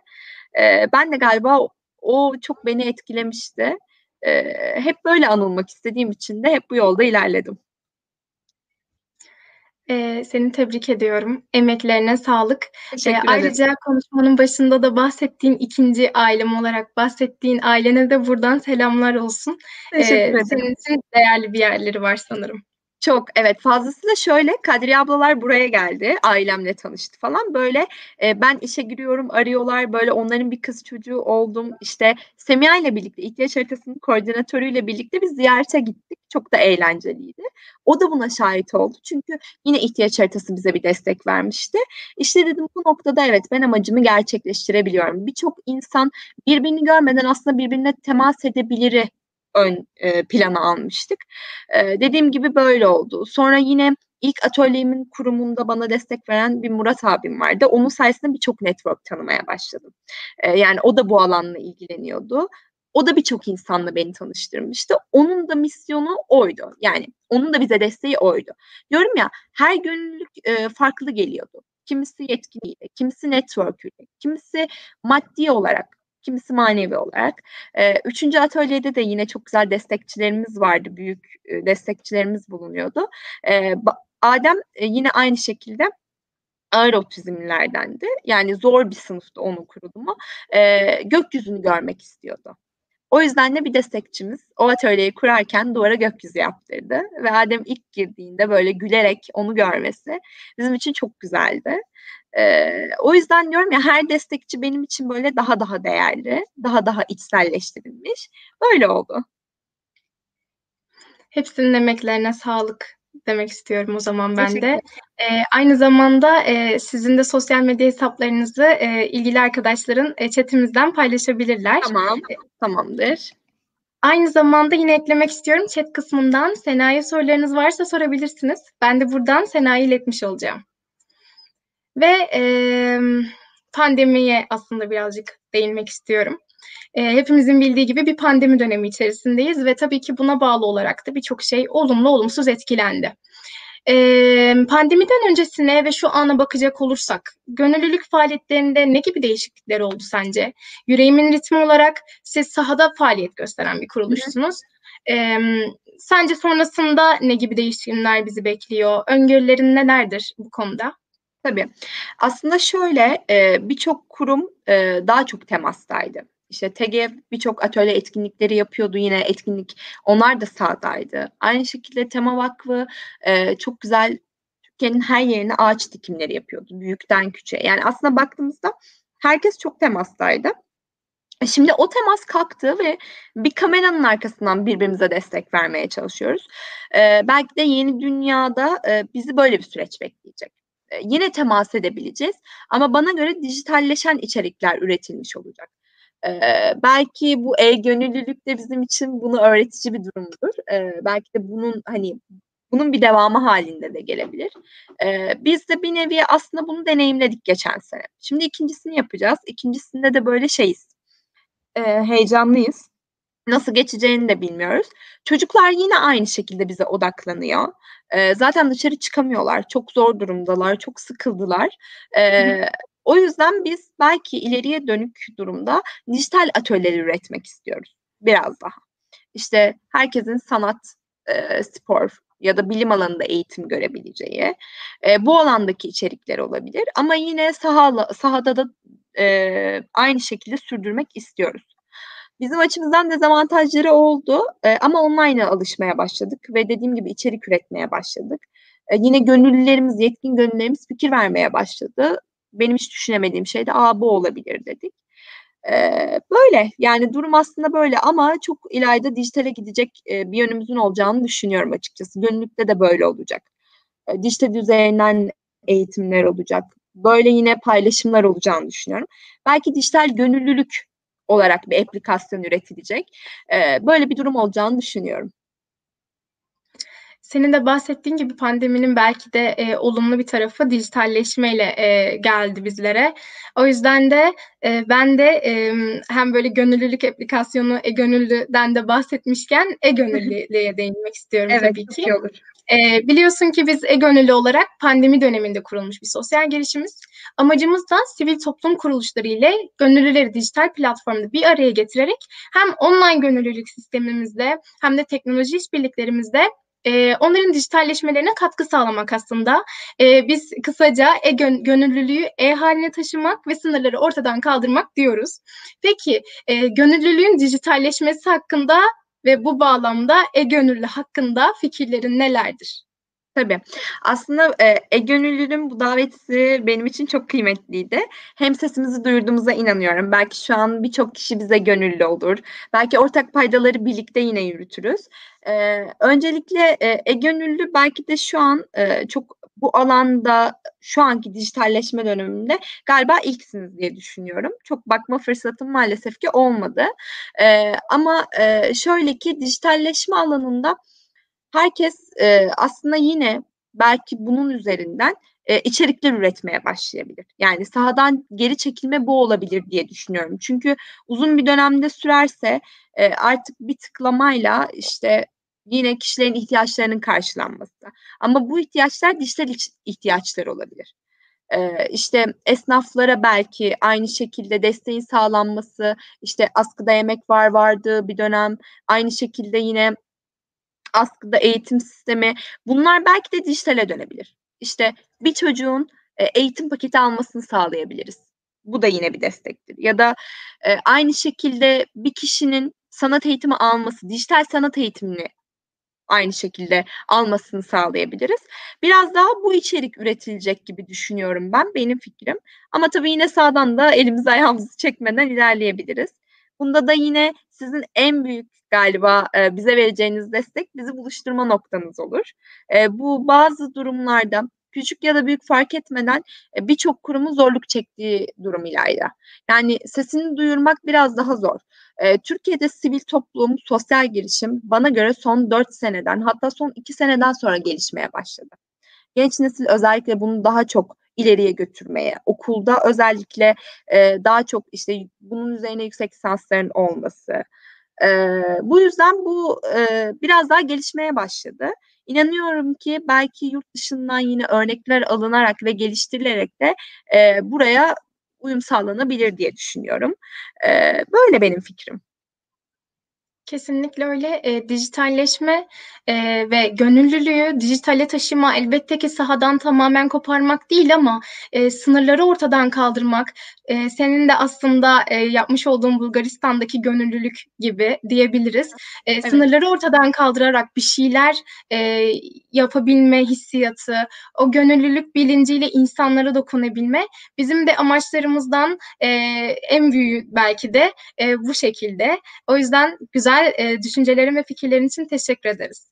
E, ben de galiba o, o çok beni etkilemişti. E, hep böyle anılmak istediğim için de hep bu yolda ilerledim. Ee, seni tebrik ediyorum. Emeklerine sağlık. Teşekkür ee, ayrıca konuşmanın başında da bahsettiğin ikinci ailem olarak bahsettiğin ailene de buradan selamlar olsun. Teşekkür ee, ederim. Senin için değerli bir yerleri var sanırım. Çok evet. Fazlasıyla şöyle Kadriye ablalar buraya geldi ailemle tanıştı falan. Böyle e, ben işe giriyorum arıyorlar. Böyle onların bir kız çocuğu oldum. İşte Semiha ile birlikte ihtiyaç haritasının koordinatörüyle birlikte biz ziyarete gittik. Çok da eğlenceliydi. O da buna şahit oldu. Çünkü yine ihtiyaç haritası bize bir destek vermişti. İşte dedim bu noktada evet ben amacımı gerçekleştirebiliyorum. Birçok insan birbirini görmeden aslında birbirine temas edebilir ön e, plana almıştık. E, dediğim gibi böyle oldu. Sonra yine ilk atölyemin kurumunda bana destek veren bir Murat abim vardı. Onun sayesinde birçok network tanımaya başladım. E, yani o da bu alanla ilgileniyordu. O da birçok insanla beni tanıştırmıştı. Onun da misyonu oydu. Yani onun da bize desteği oydu. Diyorum ya her gönüllülük e, farklı geliyordu. Kimisi yetkiliyle, kimisi network'üyle, kimisi maddi olarak kimisi manevi olarak. E, üçüncü atölyede de yine çok güzel destekçilerimiz vardı, büyük e, destekçilerimiz bulunuyordu. E, Adem e, yine aynı şekilde ağır otizmlerdendi. Yani zor bir sınıfta onun kurulumu. E, gökyüzünü görmek istiyordu. O yüzden de bir destekçimiz o atölyeyi kurarken duvara gökyüzü yaptırdı. Ve Adem ilk girdiğinde böyle gülerek onu görmesi bizim için çok güzeldi. Ee, o yüzden diyorum ya her destekçi benim için böyle daha daha değerli, daha daha içselleştirilmiş. Böyle oldu. Hepsinin emeklerine sağlık demek istiyorum o zaman ben de. E, aynı zamanda e, sizin de sosyal medya hesaplarınızı e, ilgili arkadaşların e, chatimizden paylaşabilirler. Tamam, e, tamamdır. Aynı zamanda yine eklemek istiyorum chat kısmından Sena'ya sorularınız varsa sorabilirsiniz. Ben de buradan Sena'ya iletmiş olacağım. Ve e, pandemiye aslında birazcık değinmek istiyorum. E, hepimizin bildiği gibi bir pandemi dönemi içerisindeyiz ve tabii ki buna bağlı olarak da birçok şey olumlu olumsuz etkilendi. Ee, pandemiden öncesine ve şu ana bakacak olursak, gönüllülük faaliyetlerinde ne gibi değişiklikler oldu sence? Yüreğimin ritmi olarak siz sahada faaliyet gösteren bir kuruluşsunuz. Ee, sence sonrasında ne gibi değişimler bizi bekliyor? Öngörülerin nelerdir bu konuda? Tabii. Aslında şöyle e, birçok kurum e, daha çok temastaydı. İşte TGV birçok atölye etkinlikleri yapıyordu yine etkinlik. Onlar da sahadaydı. Aynı şekilde Tema Vakfı e, çok güzel Türkiye'nin her yerine ağaç dikimleri yapıyordu. Büyükten küçüğe. Yani aslında baktığımızda herkes çok temastaydı. Şimdi o temas kalktı ve bir kameranın arkasından birbirimize destek vermeye çalışıyoruz. Ee, belki de yeni dünyada e, bizi böyle bir süreç bekleyecek. E, yine temas edebileceğiz ama bana göre dijitalleşen içerikler üretilmiş olacak. Ee, belki bu e-gönüllülük de bizim için bunu öğretici bir durumdur. Ee, belki de bunun hani bunun bir devamı halinde de gelebilir. Ee, biz de bir nevi aslında bunu deneyimledik geçen sene. Şimdi ikincisini yapacağız. İkincisinde de böyle şeyiz. Ee, heyecanlıyız. Nasıl geçeceğini de bilmiyoruz. Çocuklar yine aynı şekilde bize odaklanıyor. Ee, zaten dışarı çıkamıyorlar. Çok zor durumdalar. Çok sıkıldılar. Ee, o yüzden biz belki ileriye dönük durumda dijital atölyeler üretmek istiyoruz. Biraz daha. İşte herkesin sanat, e, spor ya da bilim alanında eğitim görebileceği e, bu alandaki içerikler olabilir. Ama yine sahala, sahada da e, aynı şekilde sürdürmek istiyoruz. Bizim açımızdan dezavantajları oldu e, ama online'a alışmaya başladık ve dediğim gibi içerik üretmeye başladık. E, yine gönüllülerimiz, yetkin gönüllülerimiz fikir vermeye başladı benim hiç düşünemediğim şey de aa bu olabilir dedik. Ee, böyle yani durum aslında böyle ama çok ileride dijitale gidecek e, bir yönümüzün olacağını düşünüyorum açıkçası. Gönüllükte de böyle olacak. E, dijital üzerinden eğitimler olacak. Böyle yine paylaşımlar olacağını düşünüyorum. Belki dijital gönüllülük olarak bir aplikasyon üretilecek. E, böyle bir durum olacağını düşünüyorum. Senin de bahsettiğin gibi pandeminin belki de e, olumlu bir tarafı dijitalleşmeyle e, geldi bizlere. O yüzden de e, ben de e, hem böyle gönüllülük aplikasyonu e-gönüllüden de bahsetmişken e-gönüllülüğe değinmek istiyorum evet, tabii ki. Iyi olur. E, biliyorsun ki biz e-gönüllü olarak pandemi döneminde kurulmuş bir sosyal girişimiz. Amacımız da sivil toplum kuruluşları ile gönüllüleri dijital platformda bir araya getirerek hem online gönüllülük sistemimizde hem de teknoloji işbirliklerimizde e, onların dijitalleşmelerine katkı sağlamak aslında. E, biz kısaca e-gönüllülüğü e-haline taşımak ve sınırları ortadan kaldırmak diyoruz. Peki e, gönüllülüğün dijitalleşmesi hakkında ve bu bağlamda e-gönüllü hakkında fikirlerin nelerdir? Tabii. Aslında e, e-gönüllünün bu daveti benim için çok kıymetliydi. Hem sesimizi duyurduğumuza inanıyorum. Belki şu an birçok kişi bize gönüllü olur. Belki ortak paydaları birlikte yine yürütürüz. E, öncelikle e, e-gönüllü belki de şu an e, çok bu alanda şu anki dijitalleşme döneminde galiba ilksiniz diye düşünüyorum. Çok bakma fırsatım maalesef ki olmadı. E, ama e, şöyle ki dijitalleşme alanında herkes e, aslında yine belki bunun üzerinden e, içerikler üretmeye başlayabilir. Yani sahadan geri çekilme bu olabilir diye düşünüyorum. Çünkü uzun bir dönemde sürerse e, artık bir tıklamayla işte yine kişilerin ihtiyaçlarının karşılanması. Ama bu ihtiyaçlar dijital ihtiyaçlar olabilir. Ee, işte esnaflara belki aynı şekilde desteğin sağlanması, işte askıda yemek var vardı bir dönem, aynı şekilde yine askıda eğitim sistemi bunlar belki de dijitale dönebilir. İşte bir çocuğun eğitim paketi almasını sağlayabiliriz. Bu da yine bir destektir. Ya da e, aynı şekilde bir kişinin sanat eğitimi alması, dijital sanat eğitimini aynı şekilde almasını sağlayabiliriz. Biraz daha bu içerik üretilecek gibi düşünüyorum ben, benim fikrim. Ama tabii yine sağdan da elimizi ayağımızı çekmeden ilerleyebiliriz. Bunda da yine sizin en büyük galiba e, bize vereceğiniz destek bizi buluşturma noktamız olur. E, bu bazı durumlarda küçük ya da büyük fark etmeden e, birçok kurumun zorluk çektiği durum ileride. Yani sesini duyurmak biraz daha zor. E, Türkiye'de sivil toplum, sosyal girişim bana göre son 4 seneden hatta son 2 seneden sonra gelişmeye başladı. Genç nesil özellikle bunu daha çok ileriye götürmeye, okulda özellikle e, daha çok işte bunun üzerine yüksek lisansların olması. Bu yüzden bu biraz daha gelişmeye başladı. İnanıyorum ki belki yurt dışından yine örnekler alınarak ve geliştirilerek de e, buraya uyum sağlanabilir diye düşünüyorum. E, böyle benim fikrim. Kesinlikle öyle. E, dijitalleşme e, ve gönüllülüğü dijitale taşıma elbette ki sahadan tamamen koparmak değil ama e, sınırları ortadan kaldırmak, e, senin de aslında e, yapmış olduğun Bulgaristan'daki gönüllülük gibi diyebiliriz. E, Evet. Sınırları ortadan kaldırarak bir şeyler e, yapabilme hissiyatı, o gönüllülük bilinciyle insanlara dokunabilme bizim de amaçlarımızdan e, en büyüğü belki de e, bu şekilde. O yüzden güzel e, düşüncelerin ve fikirlerin için teşekkür ederiz.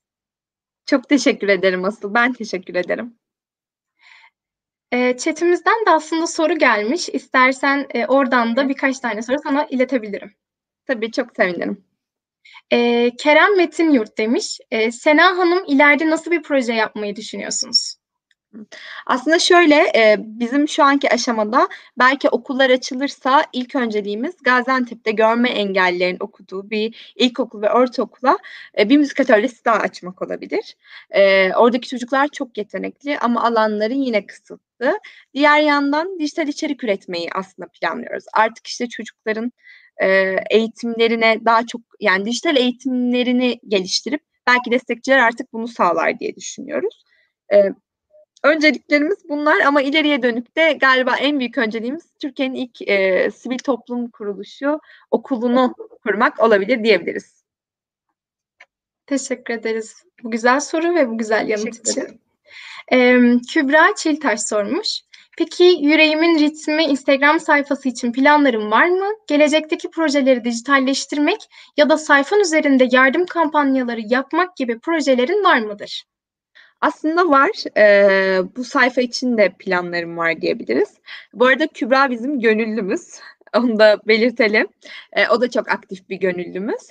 Çok teşekkür ederim asıl. Ben teşekkür ederim. E, chatimizden de aslında soru gelmiş. İstersen e, oradan da birkaç tane soru sana iletebilirim. Tabii çok sevinirim. E, Kerem Metin Yurt demiş. E, Sena Hanım ileride nasıl bir proje yapmayı düşünüyorsunuz? Aslında şöyle bizim şu anki aşamada belki okullar açılırsa ilk önceliğimiz Gaziantep'te görme engellilerin okuduğu bir ilkokul ve ortaokula e, bir müzik atölyesi daha açmak olabilir. E, oradaki çocuklar çok yetenekli ama alanları yine kısıtlı. Diğer yandan dijital içerik üretmeyi aslında planlıyoruz. Artık işte çocukların e, eğitimlerine daha çok yani dijital eğitimlerini geliştirip belki destekçiler artık bunu sağlar diye düşünüyoruz. E, Önceliklerimiz bunlar ama ileriye dönük de galiba en büyük önceliğimiz Türkiye'nin ilk e, sivil toplum kuruluşu okulunu kurmak olabilir diyebiliriz. Teşekkür ederiz bu güzel soru ve bu güzel yanıt için. Ee, Kübra Çiltaş sormuş. Peki Yüreğimin Ritmi Instagram sayfası için planların var mı? Gelecekteki projeleri dijitalleştirmek ya da sayfan üzerinde yardım kampanyaları yapmak gibi projelerin var mıdır? Aslında var. Ee, bu sayfa için de planlarım var diyebiliriz. Bu arada Kübra bizim gönüllümüz. Onu da belirtelim. Ee, o da çok aktif bir gönüllümüz.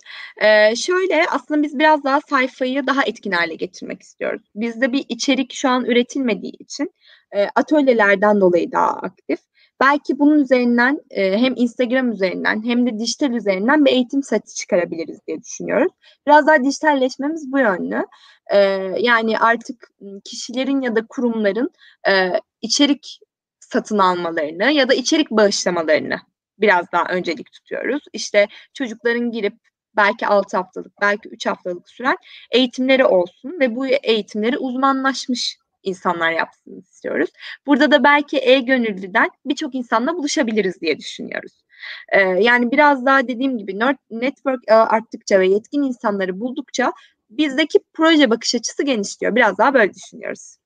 Ee, şöyle aslında biz biraz daha sayfayı daha etkin hale getirmek istiyoruz. Bizde bir içerik şu an üretilmediği için e, atölyelerden dolayı daha aktif. Belki bunun üzerinden e, hem Instagram üzerinden hem de dijital üzerinden bir eğitim seti çıkarabiliriz diye düşünüyoruz. Biraz daha dijitalleşmemiz bu yönlü. E, yani artık kişilerin ya da kurumların e, içerik satın almalarını ya da içerik bağışlamalarını biraz daha öncelik tutuyoruz. İşte çocukların girip belki 6 haftalık, belki 3 haftalık süren eğitimleri olsun ve bu eğitimleri uzmanlaşmış insanlar yapsın istiyoruz. Burada da belki e-gönüllüden birçok insanla buluşabiliriz diye düşünüyoruz. Ee, yani biraz daha dediğim gibi network arttıkça ve yetkin insanları buldukça bizdeki proje bakış açısı genişliyor. Biraz daha böyle düşünüyoruz.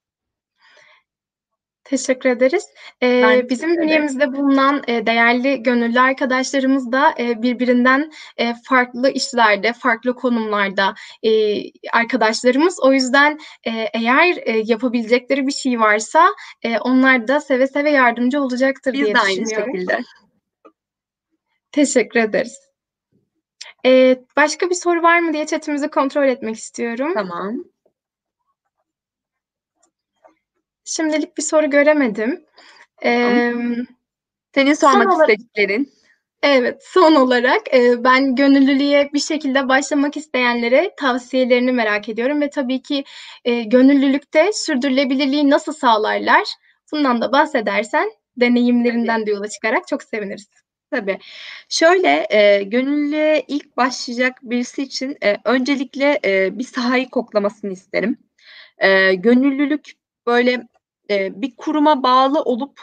Teşekkür ederiz. Ee, Ben bizim bünyemizde bulunan e, değerli gönüllü arkadaşlarımız da e, birbirinden e, farklı işlerde, farklı konumlarda e, arkadaşlarımız. O yüzden e, eğer e, yapabilecekleri bir şey varsa e, onlar da seve seve yardımcı olacaktır Biz diye de aynı düşünüyorum. şekilde. Teşekkür ederiz. Ee, başka bir soru var mı diye chatimizi kontrol etmek istiyorum. Tamam. Şimdilik bir soru göremedim. Ee, Senin sormak olarak- istediklerin. Evet, son olarak e, ben gönüllülüğe bir şekilde başlamak isteyenlere tavsiyelerini merak ediyorum ve tabii ki e, gönüllülükte sürdürülebilirliği nasıl sağlarlar? Bundan da bahsedersen deneyimlerinden de yola çıkarak çok seviniriz. Tabii. Şöyle e, gönüllüye ilk başlayacak birisi için e, öncelikle e, bir sahayı koklamasını isterim. E, gönüllülük böyle e, bir kuruma bağlı olup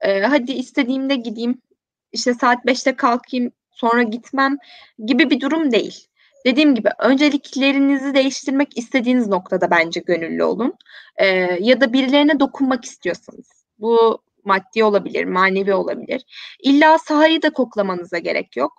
e, hadi istediğimde gideyim, işte saat 5'te kalkayım, sonra gitmem gibi bir durum değil. Dediğim gibi önceliklerinizi değiştirmek istediğiniz noktada bence gönüllü olun. E, ya da birilerine dokunmak istiyorsanız. Bu maddi olabilir, manevi olabilir. İlla sahayı da koklamanıza gerek yok.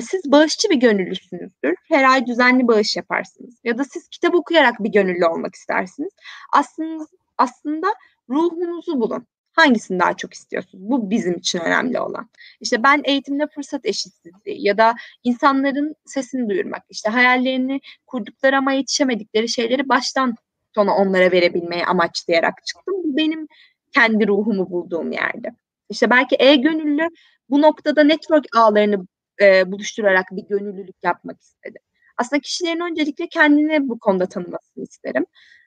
Siz bağışçı bir gönüllüsünüzdür. Her ay düzenli bağış yaparsınız. Ya da siz kitap okuyarak bir gönüllü olmak istersiniz. Aslında, aslında ruhunuzu bulun. Hangisini daha çok istiyorsunuz? Bu bizim için önemli olan. İşte ben eğitimde fırsat eşitsizliği ya da insanların sesini duyurmak, işte hayallerini kurdukları ama yetişemedikleri şeyleri baştan sona onlara verebilmeyi amaçlayarak çıktım. Bu benim kendi ruhumu bulduğum yerde. İşte belki e-gönüllü bu noktada network ağlarını e, buluşturarak bir gönüllülük yapmak istedi. Aslında kişilerin öncelikle kendini bu konuda tanımasını isterim.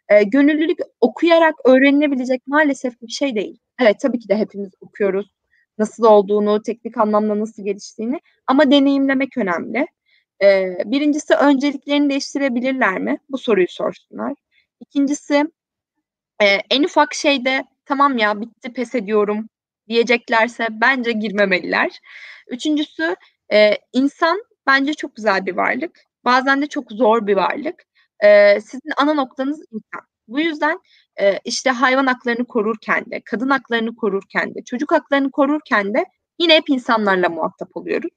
E, gönüllülük okuyarak öğrenilebilecek maalesef bir şey değil. Evet tabii ki de hepimiz okuyoruz. Nasıl olduğunu, teknik anlamda nasıl geliştiğini ama deneyimlemek önemli. E, birincisi önceliklerini değiştirebilirler mi? Bu soruyu sorsunlar. İkincisi e, en ufak şeyde tamam ya bitti pes ediyorum diyeceklerse bence girmemeliler. Üçüncüsü e, insan bence çok güzel bir varlık. Bazen de çok zor bir varlık. E, sizin ana noktanız insan. Bu yüzden e, işte hayvan haklarını korurken de, kadın haklarını korurken de, çocuk haklarını korurken de yine hep insanlarla muhatap oluyoruz.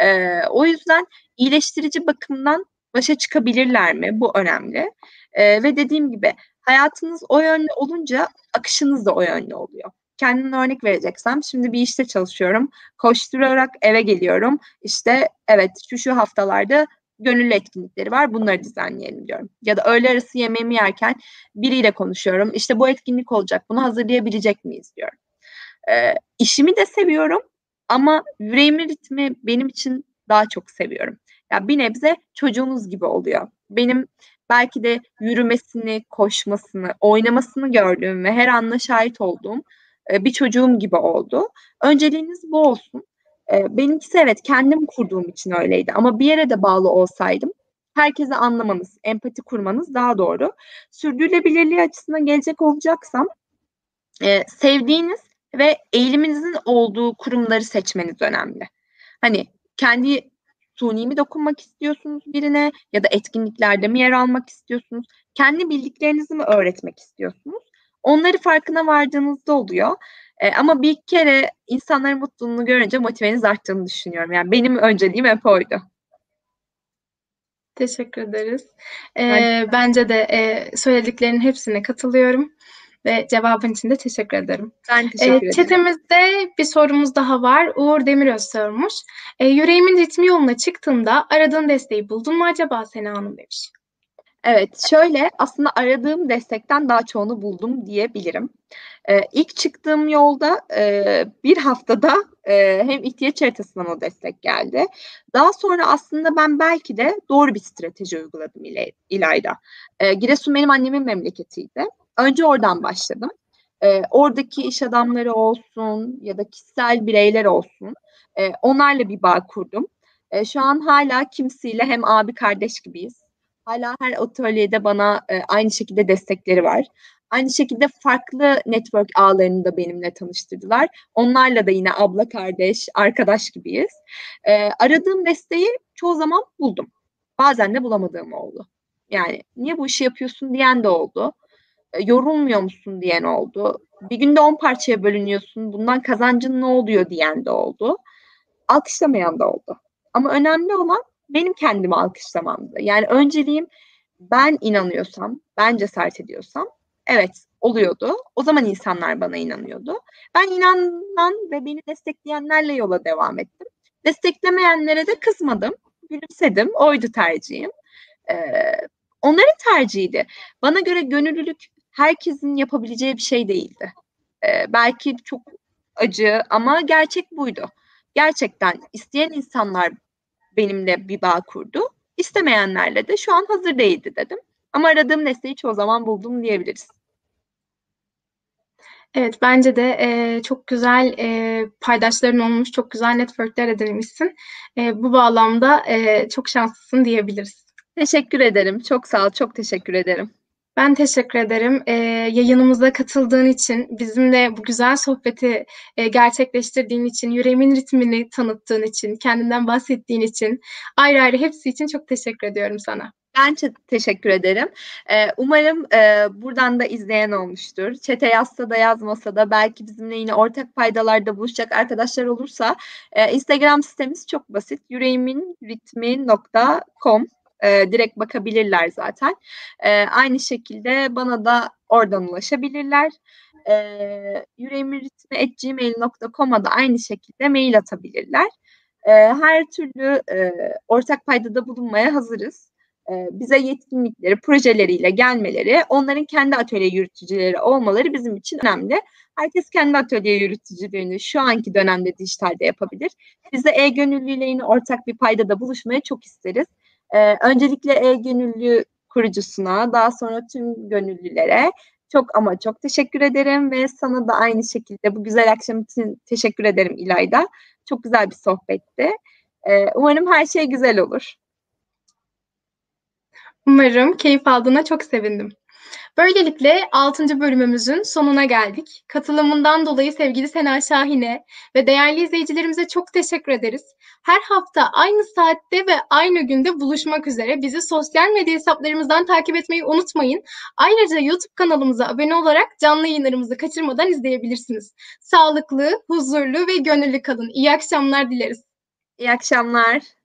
E, o yüzden iyileştirici bakımdan başa çıkabilirler mi? Bu önemli. E, ve dediğim gibi hayatınız o yönlü olunca akışınız da o yönlü oluyor. Kendimden örnek vereceksem şimdi bir işte çalışıyorum. Koşturarak eve geliyorum. İşte evet şu şu haftalarda gönüllü etkinlikleri var. Bunları düzenleyelim diyorum. Ya da öğle arası yemeğimi yerken biriyle konuşuyorum. İşte bu etkinlik olacak. Bunu hazırlayabilecek miyiz diyorum. Ee, işimi de seviyorum ama yüreğimin ritmi benim için daha çok seviyorum. Ya yani bir nebze çocuğunuz gibi oluyor. Benim belki de yürümesini, koşmasını, oynamasını gördüğüm ve her anla şahit olduğum e, bir çocuğum gibi oldu. Önceliğiniz bu olsun. E, benimkisi evet kendim kurduğum için öyleydi ama bir yere de bağlı olsaydım herkese anlamanız, empati kurmanız daha doğru. Sürdürülebilirliği açısından gelecek olacaksam e, sevdiğiniz ve eğiliminizin olduğu kurumları seçmeniz önemli. Hani kendi suni mi dokunmak istiyorsunuz birine ya da etkinliklerde mi yer almak istiyorsunuz? Kendi bildiklerinizi mi öğretmek istiyorsunuz? Onları farkına vardığınızda oluyor. E, ama bir kere insanların mutluluğunu görünce motiveniz arttığını düşünüyorum. Yani benim önceliğim hep oydu. Teşekkür ederiz. Ee, bence de e, söylediklerinin hepsine katılıyorum ve cevabın için de teşekkür ederim. Ben teşekkür ederim. Çetemizde bir sorumuz daha var. Uğur Demiröz sormuş. E, yüreğimin ritmi yoluna çıktığımda aradığın desteği buldun mu acaba Sena Hanım demiş. Evet, şöyle aslında aradığım destekten daha çoğunu buldum diyebilirim. Ee, ilk çıktığım yolda e, bir haftada e, hem ihtiyaç haritasından o destek geldi. Daha sonra aslında ben belki de doğru bir strateji uyguladım İlay, İlayda. E, Giresun benim annemin memleketiydi. Önce oradan başladım. E, oradaki iş adamları olsun ya da kişisel bireyler olsun e, onlarla bir bağ kurdum. E, şu an hala kimsiyle hem abi kardeş gibiyiz Hala her atölyede bana e, aynı şekilde destekleri var. Aynı şekilde farklı network ağlarını da benimle tanıştırdılar. Onlarla da yine abla kardeş, arkadaş gibiyiz. E, aradığım desteği çoğu zaman buldum. Bazen de bulamadığım oldu. Yani niye bu işi yapıyorsun diyen de oldu. E, yorulmuyor musun diyen oldu. Bir günde 10 parçaya bölünüyorsun. Bundan kazancın ne oluyor diyen de oldu. Alkışlamayan da oldu. Ama önemli olan benim kendimi alkışlamamdı. Yani önceliğim ben inanıyorsam, ben cesaret ediyorsam evet oluyordu. O zaman insanlar bana inanıyordu. Ben inanan ve beni destekleyenlerle yola devam ettim. Desteklemeyenlere de kızmadım. Gülümsedim. Oydu tercihim. Ee, onların tercihiydi. Bana göre gönüllülük herkesin yapabileceği bir şey değildi. Ee, belki çok acı ama gerçek buydu. Gerçekten isteyen insanlar benimle bir bağ kurdu. İstemeyenlerle de şu an hazır değildi dedim. Ama aradığım desteği çoğu zaman buldum diyebiliriz. Evet bence de e, çok güzel e, paydaşların olmuş, çok güzel networkler edinmişsin. E, bu bağlamda e, çok şanslısın diyebiliriz. Teşekkür ederim. Çok sağ ol. Çok teşekkür ederim. Ben teşekkür ederim. Ee, yayınımıza katıldığın için, bizimle bu güzel sohbeti e, gerçekleştirdiğin için, yüreğimin ritmini tanıttığın için, kendinden bahsettiğin için, ayrı ayrı hepsi için çok teşekkür ediyorum sana. Ben teşekkür ederim. Ee, umarım e, buradan da izleyen olmuştur. Çete yazsa da yazmasa da belki bizimle yine ortak paydalarda buluşacak arkadaşlar olursa e, Instagram sitemiz çok basit. yüreğiminritmi.com e, direkt bakabilirler zaten. E, aynı şekilde bana da oradan ulaşabilirler. E, yüreğimiritmi.gmail.com'a da aynı şekilde mail atabilirler. E, her türlü e, ortak paydada bulunmaya hazırız. E, bize yetkinlikleri, projeleriyle gelmeleri, onların kendi atölye yürütücüleri olmaları bizim için önemli. Herkes kendi atölye yürütücülerini şu anki dönemde dijitalde yapabilir. Biz de e-gönüllüyle yine ortak bir paydada buluşmaya çok isteriz. Ee, öncelikle e-gönüllü kurucusuna, daha sonra tüm gönüllülere çok ama çok teşekkür ederim ve sana da aynı şekilde bu güzel akşam için teşekkür ederim İlayda. Çok güzel bir sohbetti. Ee, umarım her şey güzel olur. Umarım keyif aldığına çok sevindim. Böylelikle 6. bölümümüzün sonuna geldik. Katılımından dolayı sevgili Sena Şahin'e ve değerli izleyicilerimize çok teşekkür ederiz. Her hafta aynı saatte ve aynı günde buluşmak üzere bizi sosyal medya hesaplarımızdan takip etmeyi unutmayın. Ayrıca YouTube kanalımıza abone olarak canlı yayınlarımızı kaçırmadan izleyebilirsiniz. Sağlıklı, huzurlu ve gönüllü kalın. İyi akşamlar dileriz. İyi akşamlar.